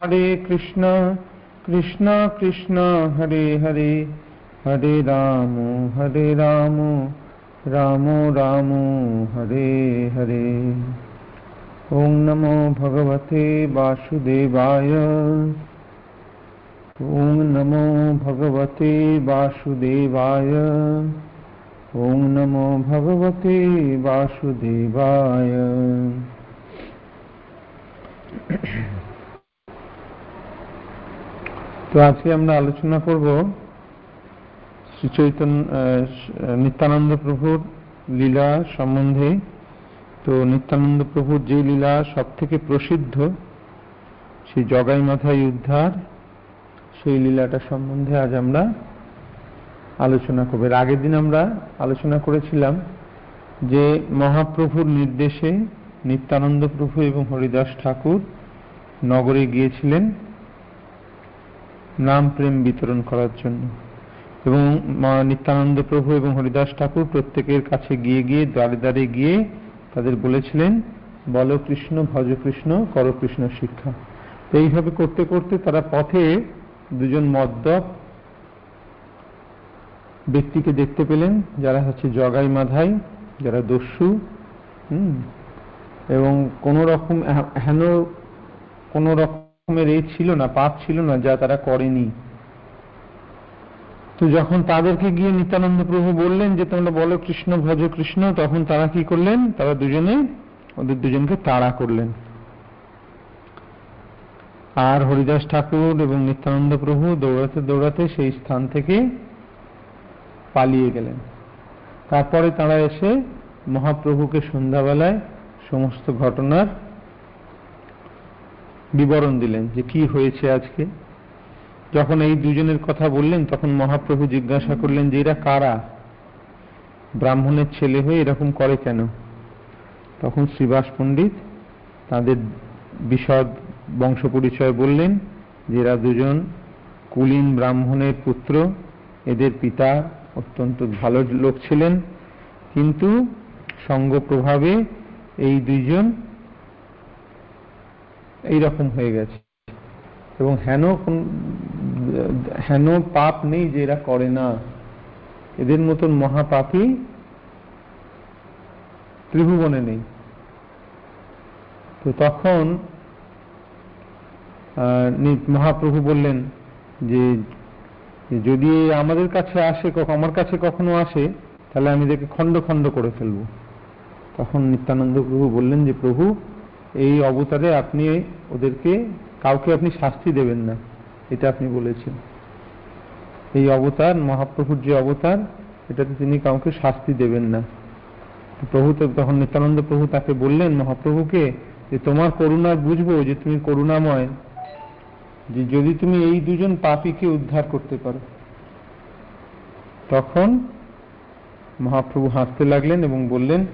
হরে কৃষ্ণ কৃষ্ণ কৃষ্ণ হরে হরে হরে রাম হরে রাম রাম রাম হরে হরে ওম নমো ভগবতে বাসুদেবায় ওম নমো ভগবতে বাসুদেবায় ওম নমো ভগবতে বাসুদেবায় তো আজকে আমরা আলোচনা করব শ্রী চৈতন্য নিত্যানন্দ প্রভুর লীলা সম্বন্ধে। তো নিত্যানন্দ প্রভুর যে লীলা সব থেকে প্রসিদ্ধ, সেই জগাই মাথায় উদ্ধার সেই লীলাটা সম্বন্ধে আজ আমরা আলোচনা করব। এর আগের দিন আমরা আলোচনা করেছিলাম যে মহাপ্রভুর নির্দেশে নিত্যানন্দ প্রভু এবং হরিদাস ঠাকুর নগরে গিয়েছিলেন। নাম প্রেম বিতরণ করার জন্য। এবং নিত্যানন্দ প্রভু এবং হরিদাস ঠাকুর প্রত্যেকের কাছে গিয়ে গিয়ে দ্বারে দ্বারে গিয়ে তাদের বলেছিলেন, বল কৃষ্ণ, ভজ কৃষ্ণ, কর কৃষ্ণ শিক্ষা। এইভাবে করতে করতে তারা পথে দুজন মদ্যপ ব্যক্তিকে দেখতে পেলেন, যারা হচ্ছে জগাই মাধাই, যারা দস্যু, হুম, এবং কোন রকম হেন কোন রকমের এ ছিল না, পাপ ছিল না, যা তারা করেনি। তো যখন তাদেরকে গিয়ে নিত্যানন্দ প্রভু বললেন যে, তোমরা বলো কৃষ্ণ, ভজ, কৃষ্ণ তখন তারা কি করলেন? তারা দুজনে, ওদের দুজনকে তাড়া করলেন। আর হরিদাস ঠাকুর এবং নিত্যানন্দ প্রভু দৌড়াতে দৌড়াতে সেই স্থান থেকে পালিয়ে গেলেন। তারপরে তারা এসে মহাপ্রভুকে সন্ধ্যাবেলায় সমস্ত ঘটনার বিবরণ দিলেন যে কি হয়েছে আজকে। যখন এই দুজনের কথা বললেন, তখন মহাপ্রভু জিজ্ঞাসা করলেন যে এরা কারা? ব্রাহ্মণের ছেলে হয়ে এরকম করে কেন? তখন শ্রীবাস পণ্ডিত তাদের বিশদ বংশ পরিচয় বললেন যে এরা দুজন কুলীন ব্রাহ্মণের পুত্র, এদের পিতা অত্যন্ত ভালো লোক ছিলেন, কিন্তু সঙ্গ প্রভাবে এই দুইজন এইরকম হয়ে গেছে। এবং হেন হেন পাপ নেই যে এরা করে না। এদের মতন মহাপাপী ত্রিভুবনে নেই। তো তখন মহাপ্রভু বললেন যে, যদি আমাদের কাছে আসে আমার কাছে কখনো আসে, তাহলে আমি এদেরকে খণ্ড খণ্ড করে ফেলব। তখন নিত্যানন্দ প্রভু বললেন যে, প্রভু এই অবতারে আপনি ওদেরকে, কাউকে আপনি শাস্তি দেবেন না। এটা আপনি বলেছেন। এই অবতার, মহাপ্রভুর যে অবতার, এটাতে তিনি কাউকে শাস্তি দেবেন না। প্রভু তখন নিত্যানন্দ প্রভু তাকে বললেন, মহাপ্রভুকে, যে তোমার করুণা বুঝব যে তুমি করুণাময়, যে যদি তুমি এই দুজন পাপীকে উদ্ধার করতে পারো। তখন মহাপ্রভু হাসতে লাগলেন এবং বললেন,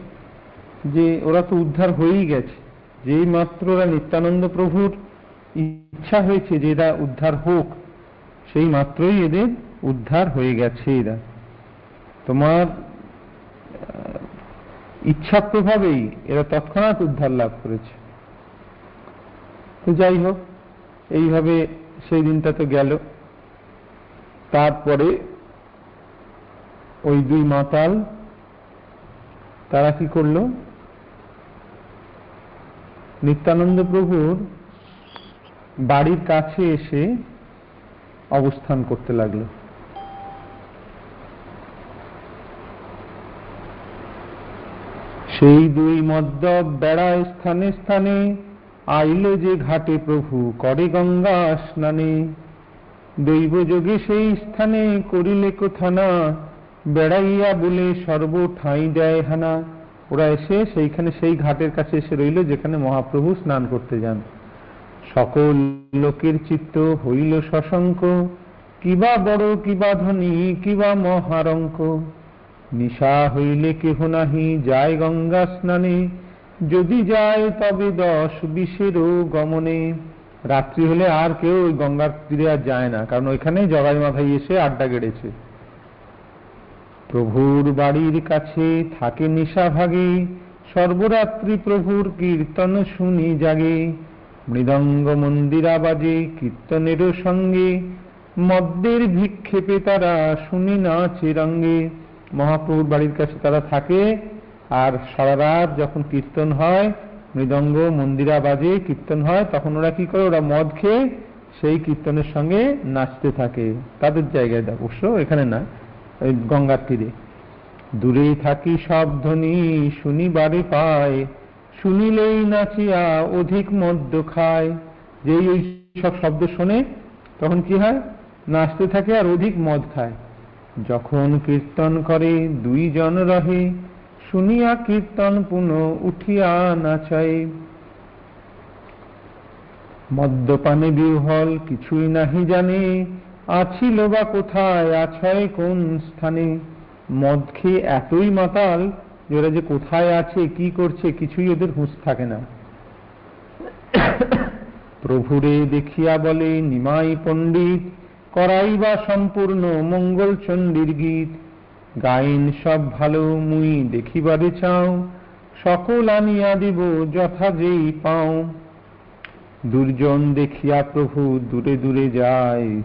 যে ওরা তো উদ্ধার হয়েই গেছে। যেই মাত্র নিত্যানন্দ প্রভুর ইচ্ছা হয়েছে যে এরা উদ্ধার হোক সেই মাত্রই এদের উদ্ধার হয়ে গেছে এরা। তোমার ইচ্ছা প্রভাবেই এরা তৎক্ষণাৎ উদ্ধার লাভ করেছে। তো যাই হোক, এইভাবে সেই দিনটা তো গেল। তারপরে ওই দুই মাতাল তারা কি করল? নিত্যানন্দ প্রভুর বাড়ির কাছে এসে অবস্থান করতে লাগল। সেই দুই মদ্যপ বেড়ায় স্থানে স্থানে আইল যে ঘাটে প্রভু, করে গঙ্গা স্নানে দৈব যোগে সেই স্থানে করিলে কোথানা, বেড়াইয়া বলে সর্ব ঠাঁই দেয় হানা। ওরা এসে সেইখানে সেই ঘাটের কাছে এসে রইল, যেখানে মহাপ্রভু স্নান করতে যান। সকল লোকের চিত্ত হইল শশঙ্ক, কিবা বড়, কিবা ধনী, কিবা মহারঙ্ক। নিশা হইলে কেহ নাহি, যায় গঙ্গা স্নানে। যদি যায় তবে দশ বিশেরও গমনে। রাত্রি হলে আর কেউ ওই গঙ্গার তীরে আর যায় না, কারণ ওইখানে জগাই মাথায় এসে আড্ডা গেড়েছে। প্রভুর বাড়ির কাছে থাকে নিশা ভাগে, সর্বরাত্রি প্রভুর কীর্তন শুনি জাগে। মৃদঙ্গ মন্দিরা বাজে কীর্তনেরও সঙ্গে, মদ্যের ভিক্ষেপে তারা শুনি নাচে রঙ্গে। মহাপ্রভুর বাড়ির কাছে তারা থাকে, আর সারা রাত যখন কীর্তন হয়, মৃদঙ্গ মন্দিরা বাজে কীর্তন হয়, তখন ওরা কি করে? ওরা মদ খেয়ে সেই কীর্তনের সঙ্গে নাচতে থাকে। তাদের জায়গায় অবশ্য এখানে না গঙ্গার তীরে। দূরেই থাকি সব ধ্বনি শুনিবারে পায়। শুনিলেই নাচিয়া অধিক মদ্য খায়। যেই ওই সব শব্দ শোনে, তখন কি হয়? নাচতে থাকে আর অধিক মদ খায়। যখন কীর্তন করে, দুইজন রহে। শুনিয়া কীর্তন পুনঃ উঠিয়া নাচায়। মদ্যপানে বিহল কিছুই নাহি জানে। আছিল বা কোথায়? আছয় কোন স্থানে? মদ খেয়ে এতই মাতাল যে ওরা যে কোথায় আছে, কি করছে, কিছুই ওদের হুঁশ থাকে না। প্রভুরে দেখিয়া বলে, নিমাই পণ্ডিত, করাই বা সম্পূর্ণ মঙ্গল চণ্ডীর গীত। গাইন সব ভালো, মুই দেখিবারে চাও। সকল আনিয়া দিব, যথা যেই পাও। দুর্জন দেখিয়া প্রভু দূরে দূরে যায়।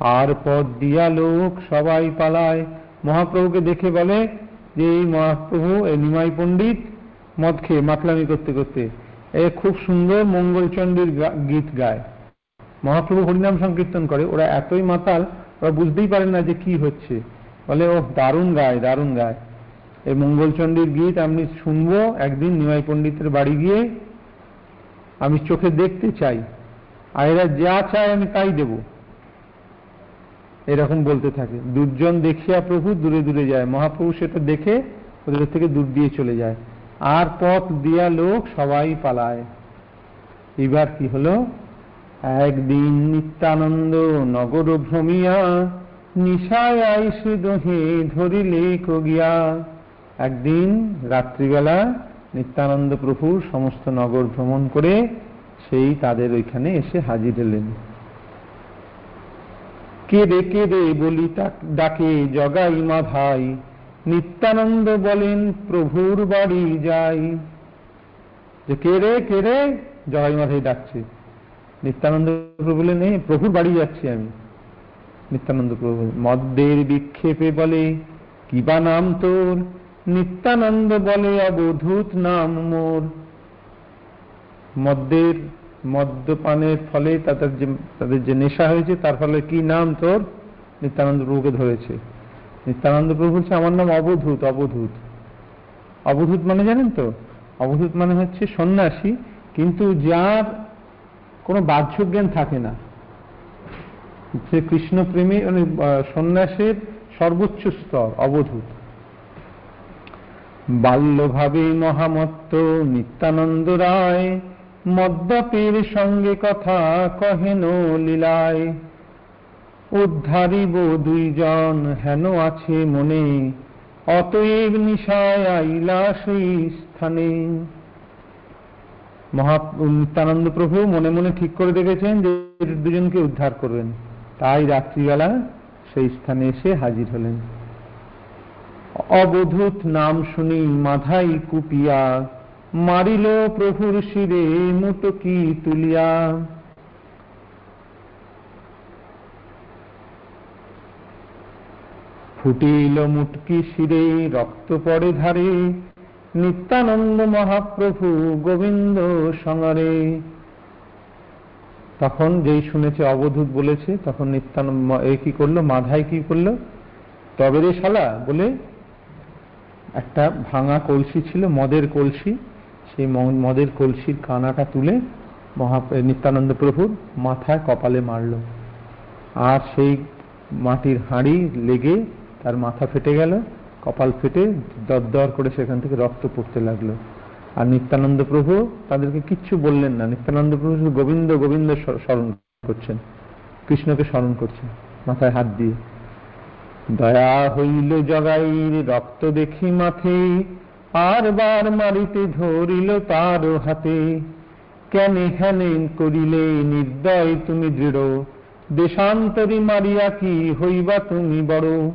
আর পথ দিয়া লোক সবাই পালায়। মহাপ্রভুকে দেখে বলে যে, এই মহাপ্রভু, এই নিমাই পণ্ডিত, মদ খেয়ে মাতলামি করতে করতে এ খুব সুন্দর মঙ্গলচণ্ডীর গীত গায়। মহাপ্রভু হরিনাম সংকীর্তন করে। ওরা এতই মাতাল, ওরা বুঝতেই পারে না যে কি হচ্ছে। বলে ও দারুণ গায় দারুণ গায়। এই মঙ্গলচণ্ডীর গীত আমি শুনব একদিন নিমাই পণ্ডিতের বাড়ি গিয়ে। আমি চোখে দেখতে চাই। আর এরা যা চায় আমি তাই দেব। এরকম বলতে থাকে। দুর্জন দেখিয়া প্রভু দূরে দূরে যায়। মহাপ্রভু সেটা দেখে ওদের থেকে দূর দিয়ে চলে যায়। আর পথ দিয়া লোক সবাই পালায়। এবার কি হলো? একদিন নিত্যানন্দ নগর ভ্রমিয়া নিশায় আইসে দোহে ধরিলে কগিয়া। একদিন রাত্রিবেলা নিত্যানন্দ প্রভু সমস্ত নগর ভ্রমণ করে সেই তাদের ওইখানে এসে হাজির হলেন। কেঁদে কেঁদে বলি ডাকে, জগাই মা ভাই, নিত্যানন্দ বলেন প্রভুর বাড়ি যাই। যে কে রে কে রে জগাই মাধাই ডাকছে, নিত্যানন্দ প্রভু বলেন এই প্রভুর বাড়ি যাচ্ছি আমি। নিত্যানন্দ প্রভু মদ্যের বিক্ষেপে বলে কিবা নাম তোর? নিত্যানন্দ বলে, অবধূত নাম মোর। মদ্যের মদ্যপানের ফলে তাদের যে তাদের যে নেশা হয়েছে, তার ফলে কি নাম তোর? নিত্যানন্দ প্রভুকে ধরেছে। নিত্যানন্দ প্রভু বলছে আমার নাম অবধূত অবধূত। অবধূত মানে জানেন তো? অবধূত মানে হচ্ছে সন্ন্যাসী, কিন্তু যার কোনো বাহ্য জ্ঞান থাকে না। সে কৃষ্ণ প্রেমী মানে সন্ন্যাসের সর্বোচ্চ স্তর, অবধূত। বাল্যভাবে মহামত্ত নিত্যানন্দ রায় মদ্যপের সঙ্গে কথা কহেন লীলায়। উদ্ধারিব দুইজন হেন আছে মনে, অতএব নিশায় আইলা সেই স্থানে। মহা নিত্যানন্দ প্রভু মনে মনে ঠিক করে দেখেছেন যে দুজনকে উদ্ধার করবেন। তাই রাত্রিবেলা সেই স্থানে এসে হাজির হলেন। অবধূত নাম শুনি মাধাই কুপিয়া মারিল প্রভুর শিরে মুটকি তুলিয়া? ফুটিল মুটকি শিরে, রক্ত পড়ে ধারে, নিত্যানন্দ মহাপ্রভু গোবিন্দ সঙ্গরে তখন যেই শুনেছে, অবধূত বলেছে, তখন নিত্যানন্দ এ কি করল, মাধায় কি করল? তবে রে শালা, বলে একটা ভাঙা কলসি ছিল, মদের কলসি। সেই মদের কলসির কানাটা তুলে মহা নিত্যানন্দ প্রভুর মাথায় কপালে মারল। আর সেই মাটির হাঁড়ি লেগে তার মাথা ফেটে গেল, কপাল ফেটে দর করে সেখান থেকে রক্ত পড়তে লাগল। আর নিত্যানন্দ প্রভু তাদেরকে কিচ্ছু বললেন না। নিত্যানন্দ প্রভু গোবিন্দ গোবিন্দ স্মরণ করছেন, কৃষ্ণকে স্মরণ করছেন মাথায় হাত দিয়ে। দয়া হইল জগাইর রক্ত দেখি মাথে আর বার মারিতে ধরিল তার হাতে। কেনে হেনে করিলে নির্দয় তুমি দৃঢ়। দেশান্তরী মারিয়া কি হইবা তুমি বড়?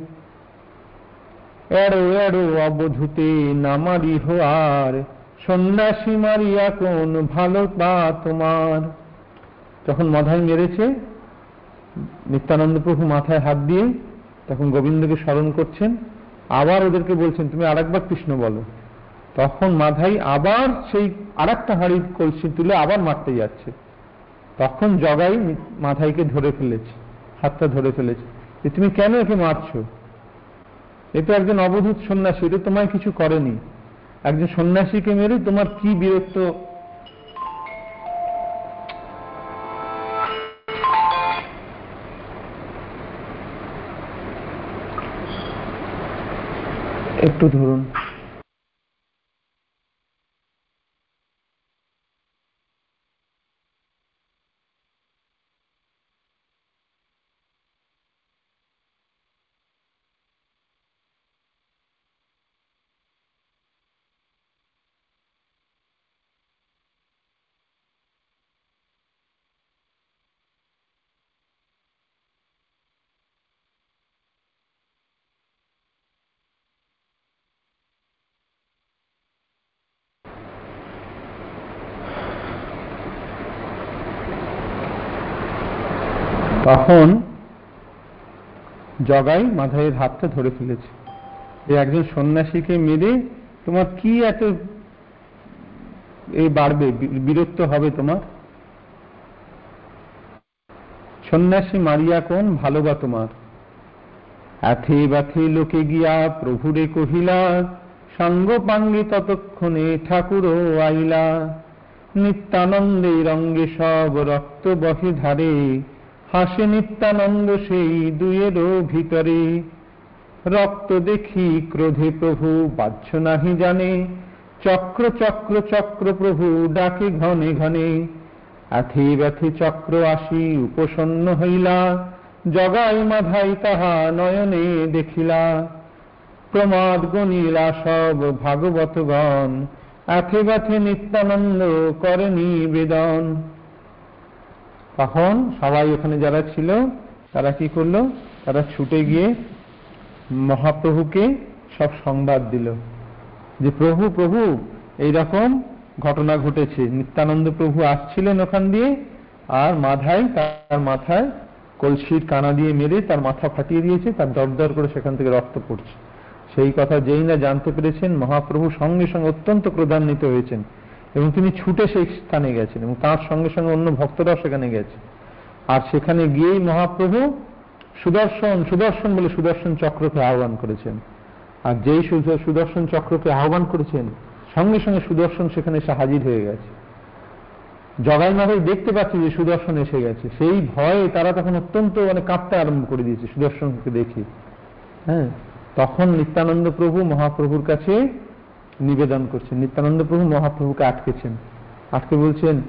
এড়ো এড়ো অবধূতে না মারিহ আর। সন্ন্যাসী মারিয়া কোন ভালো তা তোমার? যখন মাথায় মেরেছে, নিত্যানন্দ প্রভু মাথায় হাত দিয়ে তখন গোবিন্দকে স্মরণ করছেন। আবার ওদেরকে বলছেন, তুমি আরেকবার কৃষ্ণ বলো। তখন মাধাই আবার সেই আরেকটা হাঁড়ি কলসি তুলে আবার মারতে যাচ্ছে। তখন জগাই মাথাইকে ধরে ফেলেছে, হাতটা ধরে ফেলেছে। যে তুমি কেন একে মারছো? এ তো একজন অবধূত সন্ন্যাসী এটা তোমায় কিছু করেনি। একজন সন্ন্যাসীকে মেরে তোমার কি বিরক্ত একটু ধরুন। তখন জগাই মাধাইয়ের হাতটা ধরে ফেলেছে। একজন সন্ন্যাসীকে মেরে তোমার কি এত এই বাড়বে? বিরক্ত হবে তোমার? সন্ন্যাসী মারিয়া কোন? ভালোবা তোমার। এথে বাথে লোকে গিয়া প্রভুরে কহিলা, সঙ্গ পাঙ্গে ততক্ষণে ঠাকুর আইলা। নিত্যানন্দে রঙ্গে সব রক্ত বহে ধারে। হাসে নিত্যানন্দ সেই দুয়েরও ভিতরে। রক্ত দেখি ক্রোধে প্রভু বাহ্য নাহি জানে। চক্র চক্র চক্র প্রভু ডাকে ঘনে ঘনে। আথে ব্যথে চক্র আসি উপসন্ন হইলা। জগাই মাধাই তাহা নয়নে দেখিলা। প্রমাদ গণিলা সব ভাগবতগণ। আথে ব্যথে নিত্যানন্দ করে নিবেদন তখন সবাই ওখানে যারা ছিল, তারা কি করল? তারা ছুটে গিয়ে মহাপ্রভুকে সব সংবাদ দিল যে, প্রভু প্রভু এইরকম ঘটনা ঘটেছে। নিত্যানন্দ প্রভু আসছিলেন ওখান দিয়ে আর মাথায়, তার মাথায় কলসির কানা দিয়ে মেরে তার মাথা ফাটিয়ে দিয়েছে, তার দরদর করে সেখান থেকে রক্ত পড়ছে। সেই কথা যেই না জানতে পেরেছেন, মহাপ্রভু সঙ্গে সঙ্গে অত্যন্ত ক্রোধান্বিত হয়েছেন। এবং তিনি ছুটে সেই স্থানে গেছেন এবং তার সঙ্গে সঙ্গে অন্য ভক্তরাও সেখানে গেছে আর সেখানে গিয়েই মহাপ্রভু সুদর্শন সুদর্শন বলে সুদর্শন চক্রকে আহ্বান করেছেন। আর যেই সুদর্শন চক্রকে আহ্বান করেছেন, সঙ্গে সঙ্গে সুদর্শন সেখানে এসে হাজির হয়ে গেছে। জগাই মাথায় দেখতে পাচ্ছি যে সুদর্শন এসে গেছে। সেই ভয়ে তারা তখন অত্যন্ত মানে কাঁপতে আরম্ভ করে দিয়েছে সুদর্শনকে দেখে। হ্যাঁ তখন নিত্যানন্দ প্রভু মহাপ্রভুর কাছে নিবেদন করছেন। নিত্যানন্দ প্রভু মহাপ্রভুকে আটকেছেন। আটকে বলছেন,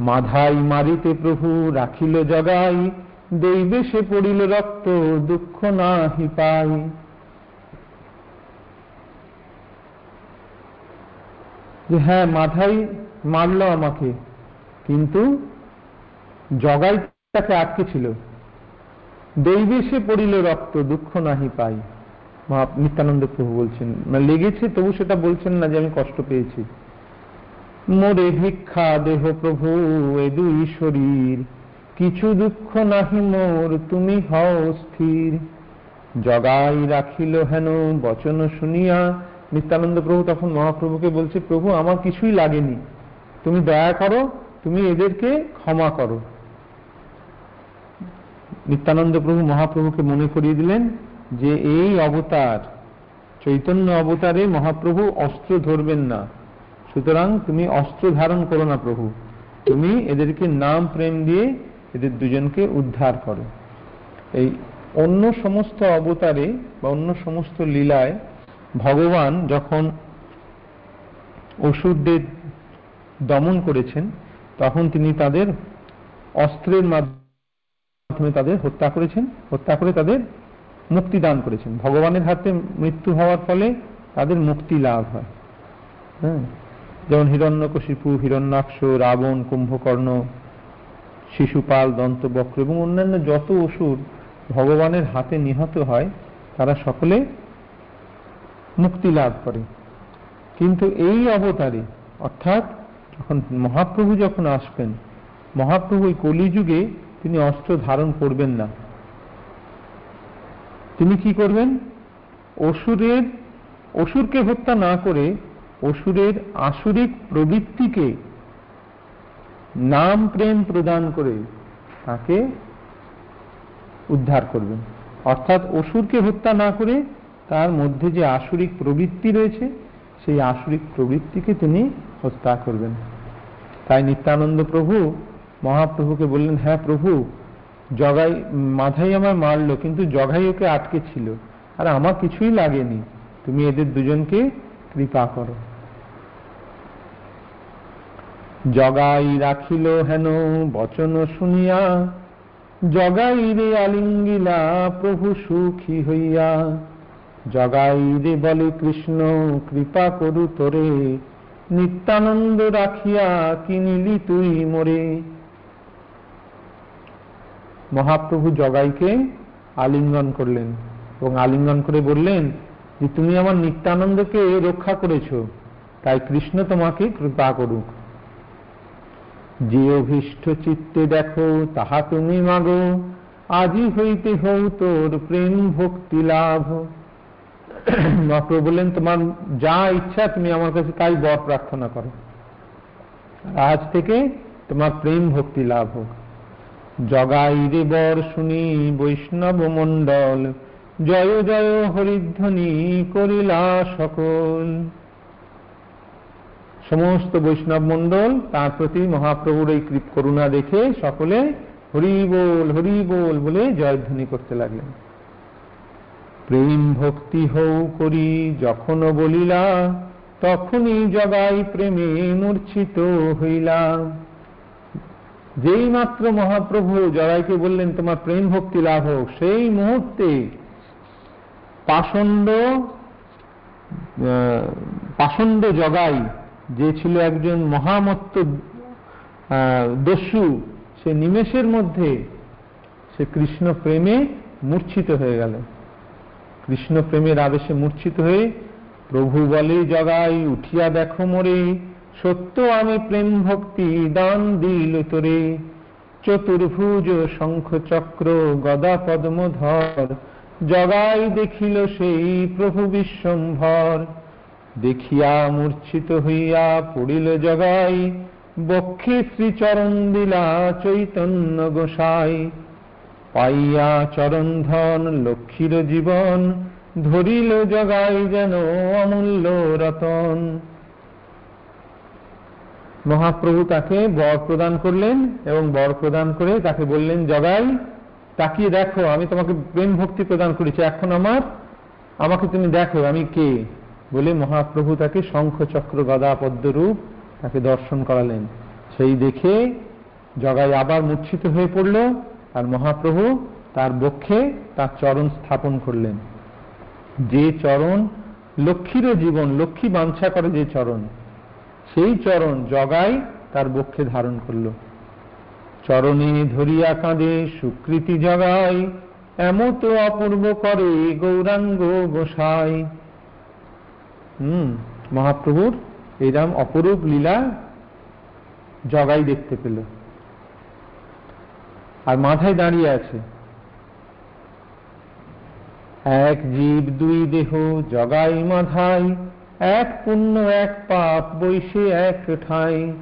মাধাই মারিতে প্রভু, রাখিল জগাই দৈবে সে পড়িল রক্ত, দুঃখ নাহি পাই। যে হ্যাঁ মাথাই মারল আমাকে, কিন্তু জগাই তাকে আটকে ছিল। দৈবে সে পড়িল রক্ত, দুঃখ নাহি পাই। নিত্যানন্দ প্রভু বলছেন মানে লেগেছে, তবু সেটা বলছেন না যে আমি কষ্ট পেয়েছি। মোরে ভিক্ষা দেহ প্রভু, এ দুই শরীর। কিছু দুঃখ নাহি মোর, তুমি হও স্থির। জগাই রাখিল হেন, বচন শুনিয়া নিত্যানন্দ প্রভু তখন মহাপ্রভুকে বলছে, প্রভু, আমার কিছুই লাগেনি। তুমি দয়া করো, তুমি এদেরকে ক্ষমা করো। নিত্যানন্দ প্রভু মহাপ্রভুকে মনে করিয়ে দিলেন যে এই অবতার, চৈতন্য অবতারে মহাপ্রভু অস্ত্র ধরবেন না। সুতরাং তুমি অস্ত্র ধারণ করো না প্রভু। তুমি এদেরকে নাম প্রেম দিয়ে এদের দুজনকে উদ্ধার করো। এই অন্য সমস্ত অবতারে বা অন্য সমস্ত লীলায় ভগবান যখন অসুরদের দমন করেছেন, তখন তিনি তাদের অস্ত্রের মাধ্যমে তাদের হত্যা করেছেন। হত্যা করে তাদের মুক্তি দান করেছেন। ভগবানের হাতে মৃত্যু হওয়ার ফলে তাদের মুক্তি লাভ হয়। হ্যাঁ? যেমন হিরণ্যকশিপু, হিরণ্যাক্ষ, রাবণ, কুম্ভকর্ণ, শিশুপাল, দন্তবক্র এবং অন্যান্য যত অসুর ভগবানের হাতে নিহত হয়, তারা সকলে মুক্তি লাভ করে। কিন্তু এই অবতারে, অর্থাৎ যখন মহাপ্রভু যখন আসবেন, মহাপ্রভু ওই কলিযুগে তিনি অস্ত্র ধারণ করবেন না। তিনি কি করবেন? অসুরের, অসুরকে হত্যা না করে অসুরের আসুরিক প্রবৃত্তিকে নাম প্রেম প্রদান করে তাকে উদ্ধার করবেন। অর্থাৎ অসুরকে হত্যা না করে তার মধ্যে যে আসুরিক প্রবৃত্তি রয়েছে, সেই আসুরিক প্রবৃত্তিকে তিনি হত্যা করবেন। তাই নিত্যানন্দ প্রভু মহাপ্রভুকে বললেন হ্যাঁ প্রভু জগাই মাথাই আমার মারলো, কিন্তু জগাই ওকে আটকে ছিল। আর আমার কিছুই লাগেনি। তুমি এদের দুজনকে কৃপা করো। জগাই রাখিল হেন বচন শুনিয়া, জগাই রে আলিঙ্গিলা, প্রভু সুখী হইয়া। জগাই রে বলে, কৃষ্ণ, কৃপা করু তোরে, নিত্যানন্দ রাখিয়া কিনিলি তুই মোরে। মহাপ্রভু জগাইকে আলিঙ্গন করলেন এবং আলিঙ্গন করে বললেন যে, তুমি আমার নিত্যানন্দকে রক্ষা করেছ, তাই কৃষ্ণ তোমাকে কৃপা করুক। যে অভীষ্ট চিত্তে দেখো, তাহা তুমি মাগো। আজি হইতে হও তোর প্রেম ভক্তি লাভ। মহাপ্রভু বললেন, তোমার যা ইচ্ছা, তুমি আমার কাছে তাই বর প্রার্থনা করো। আজ থেকে তোমার প্রেম ভক্তি লাভ হোক। জগাই রে বর শুনি বৈষ্ণব মণ্ডল জয় জয় হরিধ্বনি করিলা সকল। সমস্ত বৈষ্ণব মণ্ডল, তার প্রতি মহাপ্রভুর এই কৃপ করুণা দেখে সকলে হরি বল হরি বল বলে জয়ধ্বনি করতে লাগলেন। প্রেম ভক্তি হৌ করি, যখন বলিলা, তখনই জগাই প্রেমে মূর্ছিত হইলা যেই মাত্র মহাপ্রভু জগাইকে বললেন, তোমার প্রেম ভক্তি লাভ হোক, সেই মুহূর্তে পাষণ্ড পাষণ্ড জগাই, যে ছিল একজন মহামত্ত দস্যু, সে নিমেষের মধ্যে সে কৃষ্ণ প্রেমে মূর্ছিত হয়ে গেল। কৃষ্ণ প্রেমের আবেশে মূর্ছিত হয়ে প্রভু বলে, জগাই, উঠিয়া দেখো মোরে সত্য আমি প্রেম ভক্তি দান দিল তোরে। চতুর্ভুজ শঙ্খ চক্র গদা পদ্মধর, জগাই দেখিল সেই প্রভু বিশ্বম্ভর। দেখিয়া মূর্ছিত হইয়া পড়িল জগাই, বক্ষে শ্রীচরণ দিলা চৈতন্য গোসাই। পাইয়া চরণধন লক্ষ্মীর জীবন, ধরিল জগাই যেন অমূল্য রতন। মহাপ্রভু তাকে বর প্রদান করলেন এবং বর প্রদান করে তাকে বললেন, জগাই, তাকিয়ে দেখো, আমি তোমাকে প্রেম ভক্তি প্রদান করেছি, এখন আমার, আমাকে তুমি দেখো, আমি কে? বলে মহাপ্রভু তাকে শঙ্খ চক্র গদা পদ্মরূপ তাকে দর্শন করালেন। সেই দেখে জগাই আবার মূর্ছিত হয়ে পড়ল আর মহাপ্রভু তার বক্ষে তার চরণ স্থাপন করলেন। যে চরণ লক্ষ্মীরও জীবন, লক্ষ্মী বাঞ্ছা করে যে চরণ সেই চরণ জগাই তার বক্ষে ধারণ করল। চরণে ধরিয়া কাঁদে, সুকৃতি জগাই, এমত অপূর্ব করে গৌরাঙ্গ গোসাই। হম, মহাপ্রভুর এইরাম অপরূপ লীলা জগাই দেখতে পেল। আর মাথায় দাঁড়িয়ে আছে। এক জীব দুই দেহ জগাই মাথায় এক পুণ্য, এক পাপ, বৈশে এক ঠাই।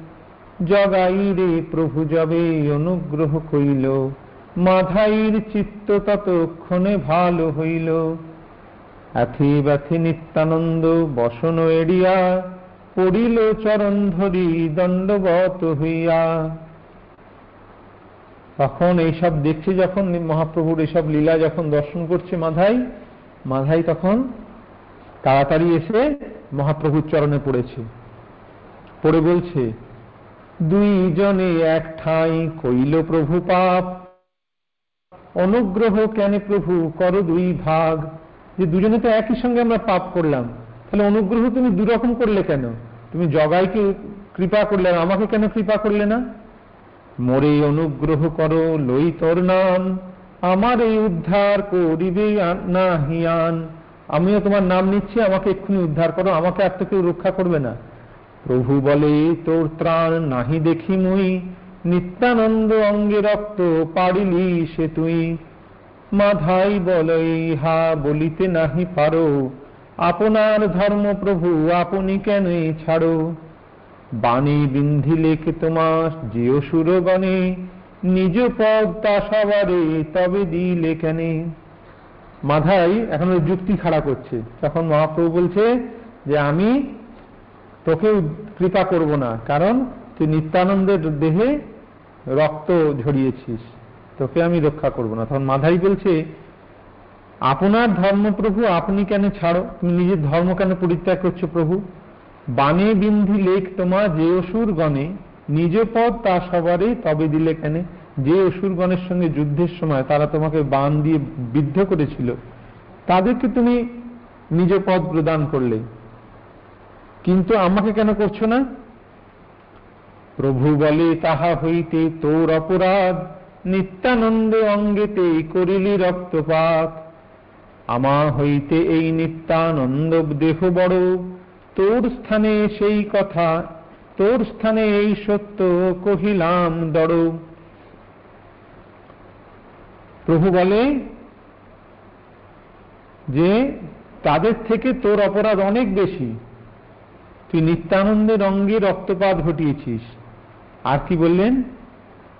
জগাই রে প্রভু যবে অনুগ্রহ কইল মাধাইর চিত্ত ততক্ষণে ভালো হইল। আথি বাথি নিত্যানন্দ বসন এড়িয়া, পড়িল চরণ ধরি দণ্ডবত হইয়া। তখন এইসব দেখছে যখন, মহাপ্রভুর এইসব লীলা যখন দর্শন করছে মাধাই মাধাই তখন তাড়াতাড়ি এসে মহাপ্রভুর চরণে পড়েছে। পড়ে বলছে, দুই জনে এক ঠাই কইল প্রভু পাপ। অনুগ্রহ কেন প্রভু, করো দুই ভাগ। যে দুজনে তো একই সঙ্গে আমরা পাপ করলাম, তাহলে অনুগ্রহ তুমি দুরকম করলে কেন? তুমি জগাইকে কৃপা করলে আমাকে কেন কৃপা করলে না? মোরে অনুগ্রহ করো লই তোর নাম। আমার এই উদ্ধার করিবে না হিয়ান আমিও তোমার নাম নিচ্ছি, আমাকে এক্ষুনি উদ্ধার করো, আমাকে আর তো কেউ রক্ষা করবে না। প্রভু বলে, তোর ত্রাণ নাহি দেখি মুই, নিত্যানন্দ অঙ্গে রক্ত পারিলি সে তুই। মাধাই বলে, ইহা বলিতে নাহি পারো, আপনার ধর্ম প্রভু আপনি কেন ছাড়ো? বাণী বিন্ধিলে কে তোমার যে অসুরগণে নিজ পদ তা সবারে তবে দিলে কেনে? মাধাই এখন ওই যুক্তি খাড়া করছে। তখন মহাপ্রভু বলছে যে আমি তোকে কৃপা করব না, কারণ তুই নিত্যানন্দের দেহে রক্ত ঝরিয়েছিস। তোকে আমি রক্ষা করব না। তখন মাধাই বলছে, আপনার ধর্মপ্রভু আপনি কেন ছাড়ো? তুমি নিজের ধর্ম কেন পরিত্যাগ করছ প্রভু? বানে বিন্ধি লেখ তোমা যে অসুর গণে নিজ পদ তা সবারই তবে দিলে কেন? যে অসুরগণের সঙ্গে যুদ্ধের সময় তারা তোমাকে বান দিয়ে বিদ্ধ করেছিল, তাদেরকে তুমি নিজ পদ প্রদান করলে। কিন্তু আমাকে কেন করছ না? প্রভু বলে, তাহা হইতে তোর অপরাধ, নিত্যানন্দ অঙ্গেতে করিলি রক্তপাত। আমা হইতে এই নিত্যানন্দ দেহ বড়, তোর স্থানে সেই কথা, তোর স্থানে এই সত্য কহিলাম দড়। প্রভু বলে যে, তাদের থেকে তোর অপরাধ অনেক বেশি। তুই নিত্যানন্দের অঙ্গে রক্তপাত ঘটিয়েছিস। আর কি বললেন?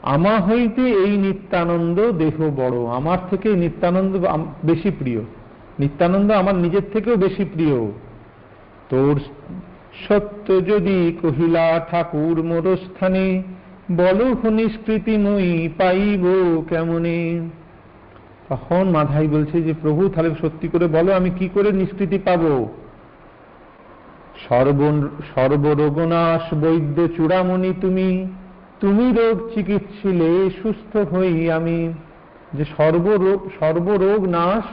আমা হইতে এই নিত্যানন্দ দেহ বড়। আমার থেকে নিত্যানন্দ বেশি প্রিয়। নিত্যানন্দ আমার নিজের থেকেও বেশি প্রিয়। তোর সত্য যদি কহিলা ঠাকুর মোর স্থানে বল নিষ্কৃতিময়ী পাইব কেমনে? তখন মাধাই বলছে যে, প্রভু, তাহলে সত্যি করে বলো, আমি কি করে নিষ্কৃতি পাব? সর্ব সর্বরোগনাশ বৈদ্য চূড়ামণি তুমি তুমি রোগ চিকিৎসিলে সুস্থ হই আমি। যে সর্বরোগ সর্বরোগ নাশ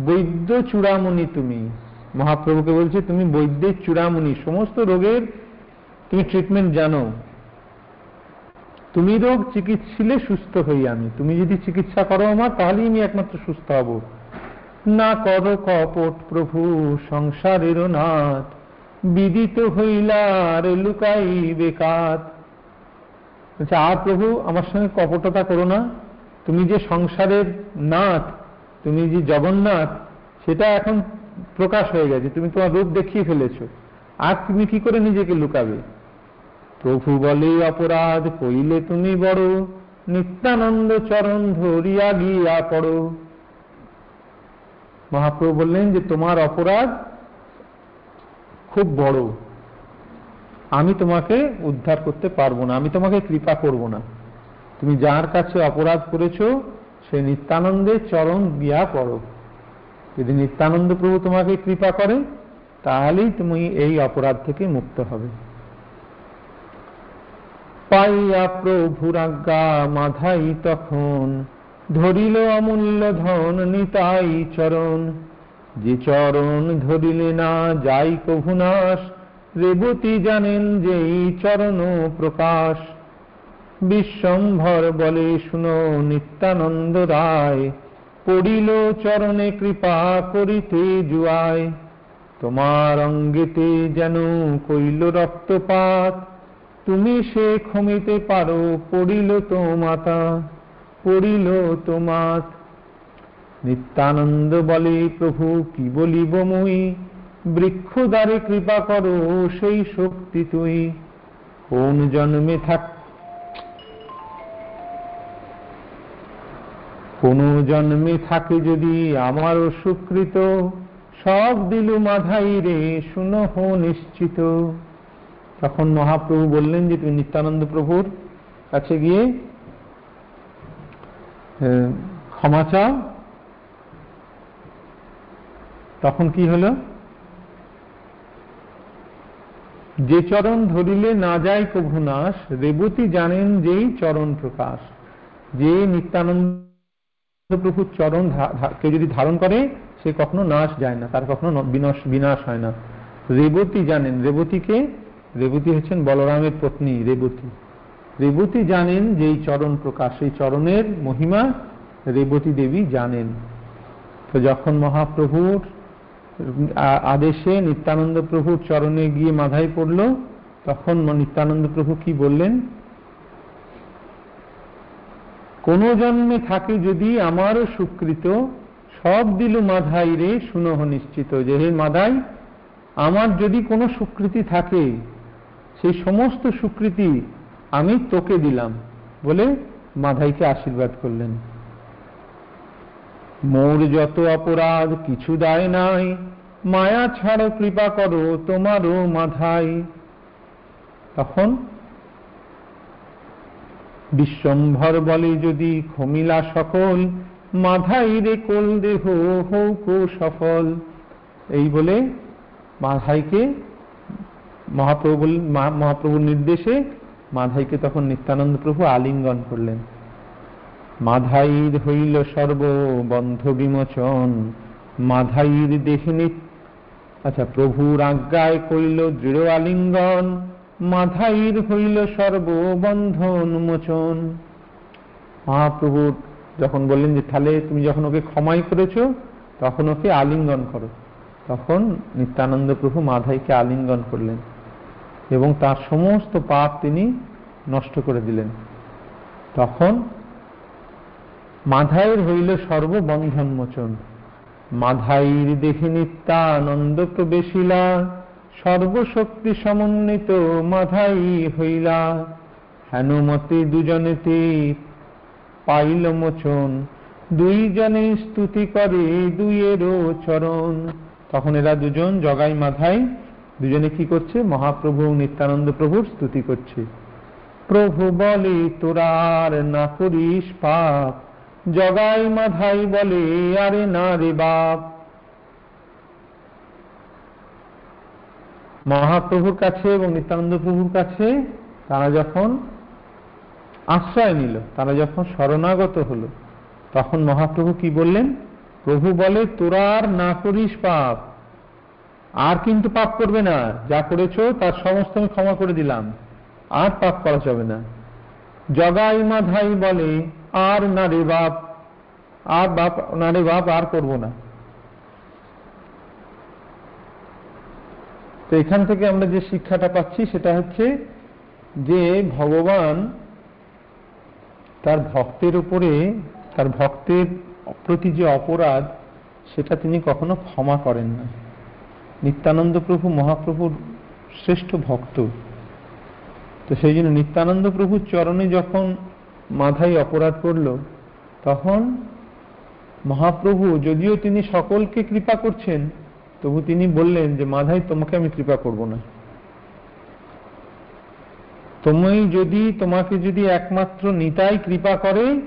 বৈদ্য চূড়ামণি তুমি। মহাপ্রভুকে বলছে, তুমি বৈদ্যের চূড়ামণি, সমস্ত রোগের, তুমি ট্রিটমেন্ট জানো। তুমি রোগ চিকিৎসিলে সুস্থ হই আমি। তুমি যদি চিকিৎসা করো আমার, তাহলেই আমি একমাত্র সুস্থ হব। না কর কপট প্রভু, সংসারের নাথ বিদিত হইলার লুকাই বেকাত বলছে আর প্রভু, আমার সঙ্গে কপটতা করো না। তুমি যে সংসারের নাথ, তুমি যে জগন্নাথ, সেটা এখন প্রকাশ হয়ে গেছে। তুমি তোমার রূপ দেখিয়ে ফেলেছো। আর তুমি কি করে নিজেকে লুকাবে? প্রভু বলে, অপরাধ কইলে তুমি বড়, নিত্যানন্দ চরণ ধরিয়া গিয়া পড়ো। মহাপ্রভু বললেন যে, তোমার অপরাধ খুব বড়। আমি তোমাকে উদ্ধার করতে পারব না, আমি তোমাকে কৃপা করব না। তুমি যার কাছে অপরাধ করেছ, সে নিত্যানন্দের চরণ গিয়া পড়ো। যদি নিত্যানন্দ প্রভু তোমাকে কৃপা করে, তাহলেই তুমি এই অপরাধ থেকে মুক্ত হবে। পাইয়া প্রভুর আজ্ঞা মাধাই তখন। ধরিল অমূল্য ধন নিতাই চরণ। যে চরণ ধরিলে না যাই কভুনাশ রেবতী জানেন যেই চরণ প্রকাশ। বিশ্বম্ভর বলে শুনো নিত্যানন্দ রায়, পড়িল চরণে কৃপা করিতে জুয়ায়। তোমার অঙ্গেতে যেন কইল রক্তপাত তুমি সে ক্ষমিতে পারো, পড়িল তো মাতা, পড়িল তোমাত নিত্যানন্দ বলে, প্রভু, কি বলিব মুই? বৃক্ষ দ্বারে কৃপা করো, সেই শক্তি তুই। কোন জন্মে থাক কোন জন্মে থাকে যদি আমারও সুকৃত সব দিলু মাধাই রে শুনহ নিশ্চিত। তখন মহাপ্রভু বললেন যে, তুমি নিত্যানন্দ প্রভুর কাছে গিয়ে ক্ষমা চাও। তখন কি হলো? যে চরণ ধরিলে না যায় কভু নাশ, রেবতী জানেন যেই চরণ প্রকাশ। যে নিত্যানন্দ প্রভুর চরণ কে যদি ধারণ করে, সে কখনো নাশ যায় না, তার কখনো বিনাশ বিনাশ হয় না। রেবতী জানেন, রেবতীকে রেবতী হচ্ছেন বলরামের পত্নী রেবতী। রেবতী জানেন যে এই চরণ প্রকাশ, এই চরণের মহিমা রেবতী দেবী জানেন। তো যখন মহাপ্রভুর আদেশে নিত্যানন্দ প্রভুর চরণে গিয়ে মাথায় পড়ল, তখন নিত্যানন্দ প্রভু কি বললেন? কোনো জন্মে থাকে যদি আমারও সুকৃত, সব দিল মাধাই রে, শুনহ নিশ্চিত যে হে মাধাই, আমার যদি কোনো সুকৃতি থাকে সেই সমস্ত সুকৃতি আমি তোকে দিলাম বলে মাধাইকে আশীর্বাদ করলেন। মোর যত অপরাধ কিছু দায় নাই, মায়া ছাড়ো কৃপা করো তোমারও মাধাই তখন বিশ্বম্ভর বলে, যদি খমিলা সকল মাধাই রে কোল দেহ হৌক সফল। এই বলে মাধাইকে মহাপ্রভু মহাপ্রভুর নির্দেশে মাধাইকে তখন নিত্যানন্দ প্রভু আলিঙ্গন করলেন। মাধাইর হইল সর্ব বন্ধ বিমোচন মাধাইর দেহিনী আচ্ছা প্রভুর আজ্ঞায় কইল দৃঢ় আলিঙ্গন মাধাইর হইল সর্ববন্ধন মোচন মহাপ্রভুর যখন বললেন যে, তাহলে তুমি যখন ওকে ক্ষমাই করেছ, তখন ওকে আলিঙ্গন করো। তখন নিত্যানন্দ প্রভু মাধাইকে আলিঙ্গন করলেন। এবং তার সমস্ত পাপ তিনি নষ্ট করে দিলেন। তখন মাধাইর হইল সর্ববন্ধন মোচন মাধাইর দেখে নিত্যানন্দ প্রবেশিলা, সর্বশক্তি সমন্বিত মাধাই হইলা। হেনুমতে দুজনেতে পাইল মোচন, দুইজনে স্তুতি করে দুইয়েরও চরণ। তখন এরা দুজন জগাই মাধাই দুজনে কি করছে? মহাপ্রভু নিত্যানন্দ প্রভুর স্তুতি করছে। প্রভু বলে তোরার না করিস পাপ। জগাই মাধাই বলে, আরে না রে বাপ। মহাপ্রভুর কাছে এবং নিত্যানন্দ প্রভুর কাছে তারা যখন আশ্রয় নিল, তারা যখন শরণাগত হলো, তখন মহাপ্রভু কি বললেন? প্রভু বলে, তোরা আর না করিস পাপ। আর কিন্তু পাপ করবে না। যা করেছ, তার সমস্ত আমি ক্ষমা করে দিলাম। আর পাপ করা যাবে না। জগাই মাধাই বলে, আর না রে বাপ, আর বাপ, না রে বাপ, আর করব না। তো এখান থেকে আমরা যে শিক্ষাটা পাচ্ছি, সেটা হচ্ছে যে ভগবান তার ভক্তের উপরে, তার ভক্তের প্রতি যে অপরাধ, সেটা তিনি কখনো ক্ষমা করেন না। নিত্যানন্দ প্রভু মহাপ্রভুর শ্রেষ্ঠ ভক্ত। তো সেই জন্য নিত্যানন্দ প্রভুর চরণে যখন মাথায় অপরাধ করল তখন মহাপ্রভু, যদিও তিনি সকলকে কৃপা করছেন, তবু তিনি বললেন যে মাধাই তোমাকে আমি কৃপা করব না। তুমি যদি, তোমাকে যদি একমাত্র নিতাই কৃপা করে,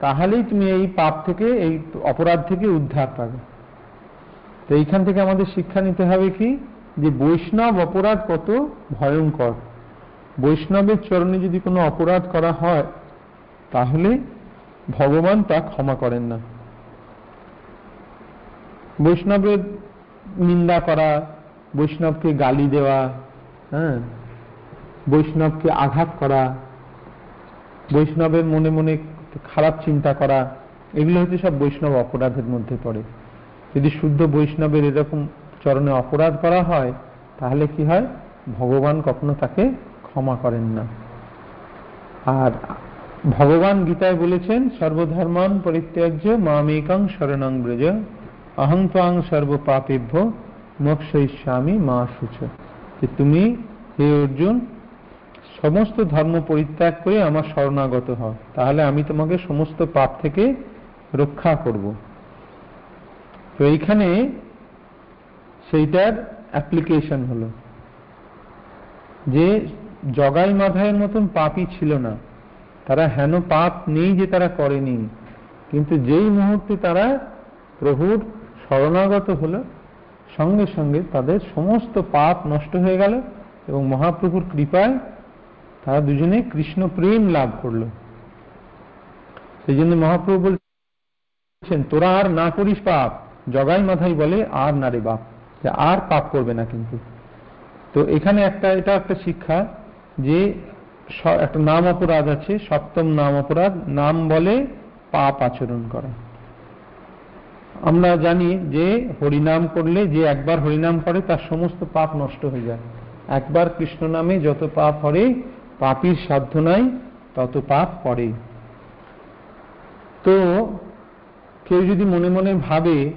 তাহলেই তুমি এই পাপ থেকে, এই অপরাধ থেকে উদ্ধার পাবে। তো এইখান থেকে আমাদের শিক্ষা নিতে হবে কি? যে বৈষ্ণব অপরাধ কত ভয়ঙ্কর। বৈষ্ণবের চরণে যদি কোনো অপরাধ করা হয়, তাহলে ভগবান তা ক্ষমা করেন না। বৈষ্ণবের নিন্দা করা, বৈষ্ণবকে গালি দেওয়া হ্যাঁ? বৈষ্ণবকে আঘাত করা, বৈষ্ণবের মনে মনে খারাপ চিন্তা করা, এগুলো হচ্ছে সব বৈষ্ণব অপরাধের মধ্যে পড়ে। যদি শুদ্ধ বৈষ্ণবের এরকম চরণে অপরাধ করা হয়, তাহলে কি হয়? ভগবান কখনো তাকে ক্ষমা করেন না। আর ভগবান গীতায় বলেছেন, সর্বধর্মান পরিত্যাজ্য মামেকাং শরণং ব্রজ, অহং ত্বাং সর্বপাপেভ্য মোক্ষয়িষ্যামি মা সুচ যে তুমি হে অর্জুন, সমস্ত ধর্ম পরিত্যাগ করে আমার শরণাগত হও, তাহলে আমি তোমাকে সমস্ত পাপ থেকে রক্ষা করব। তো এইখানে সেইটার অ্যাপ্লিকেশন হলো। যে জগাই মাধায়ের মতন পাপই ছিল না। তারা হেন পাপ নেই যে তারা করেনি। কিন্তু যেই মুহূর্তে তারা প্রভুর শরণাগত হলো, সঙ্গে সঙ্গে তাদের সমস্ত পাপ নষ্ট হয়ে গেল এবং মহাপ্রভুর কৃপায় তারা দুজনে কৃষ্ণ প্রেম লাভ করল। সেই জন্য মহাপ্রভু বলছেন, তোরা আর না করিস পাপ। জগাই মাথায় বলে, আর না রে বাপ, যে আর পাপ করবে না কিন্তু। তো এখানে একটা, এটা একটা শিক্ষা যে একটা নাম অপরাধ আছে, সপ্তম নাম অপরাধ, নাম বলে পাপ আচরণ করা। আমরা জানি যে হরিনাম করলে, যে একবার হরিনাম করে, তার সমস্ত পাপ নষ্ট হয়ে যায়। একবার কৃষ্ণ নামে যত পাপ হরে, পাপির নাই, তত পাপ করে তো কেউ যদি মনে মনে ভাবে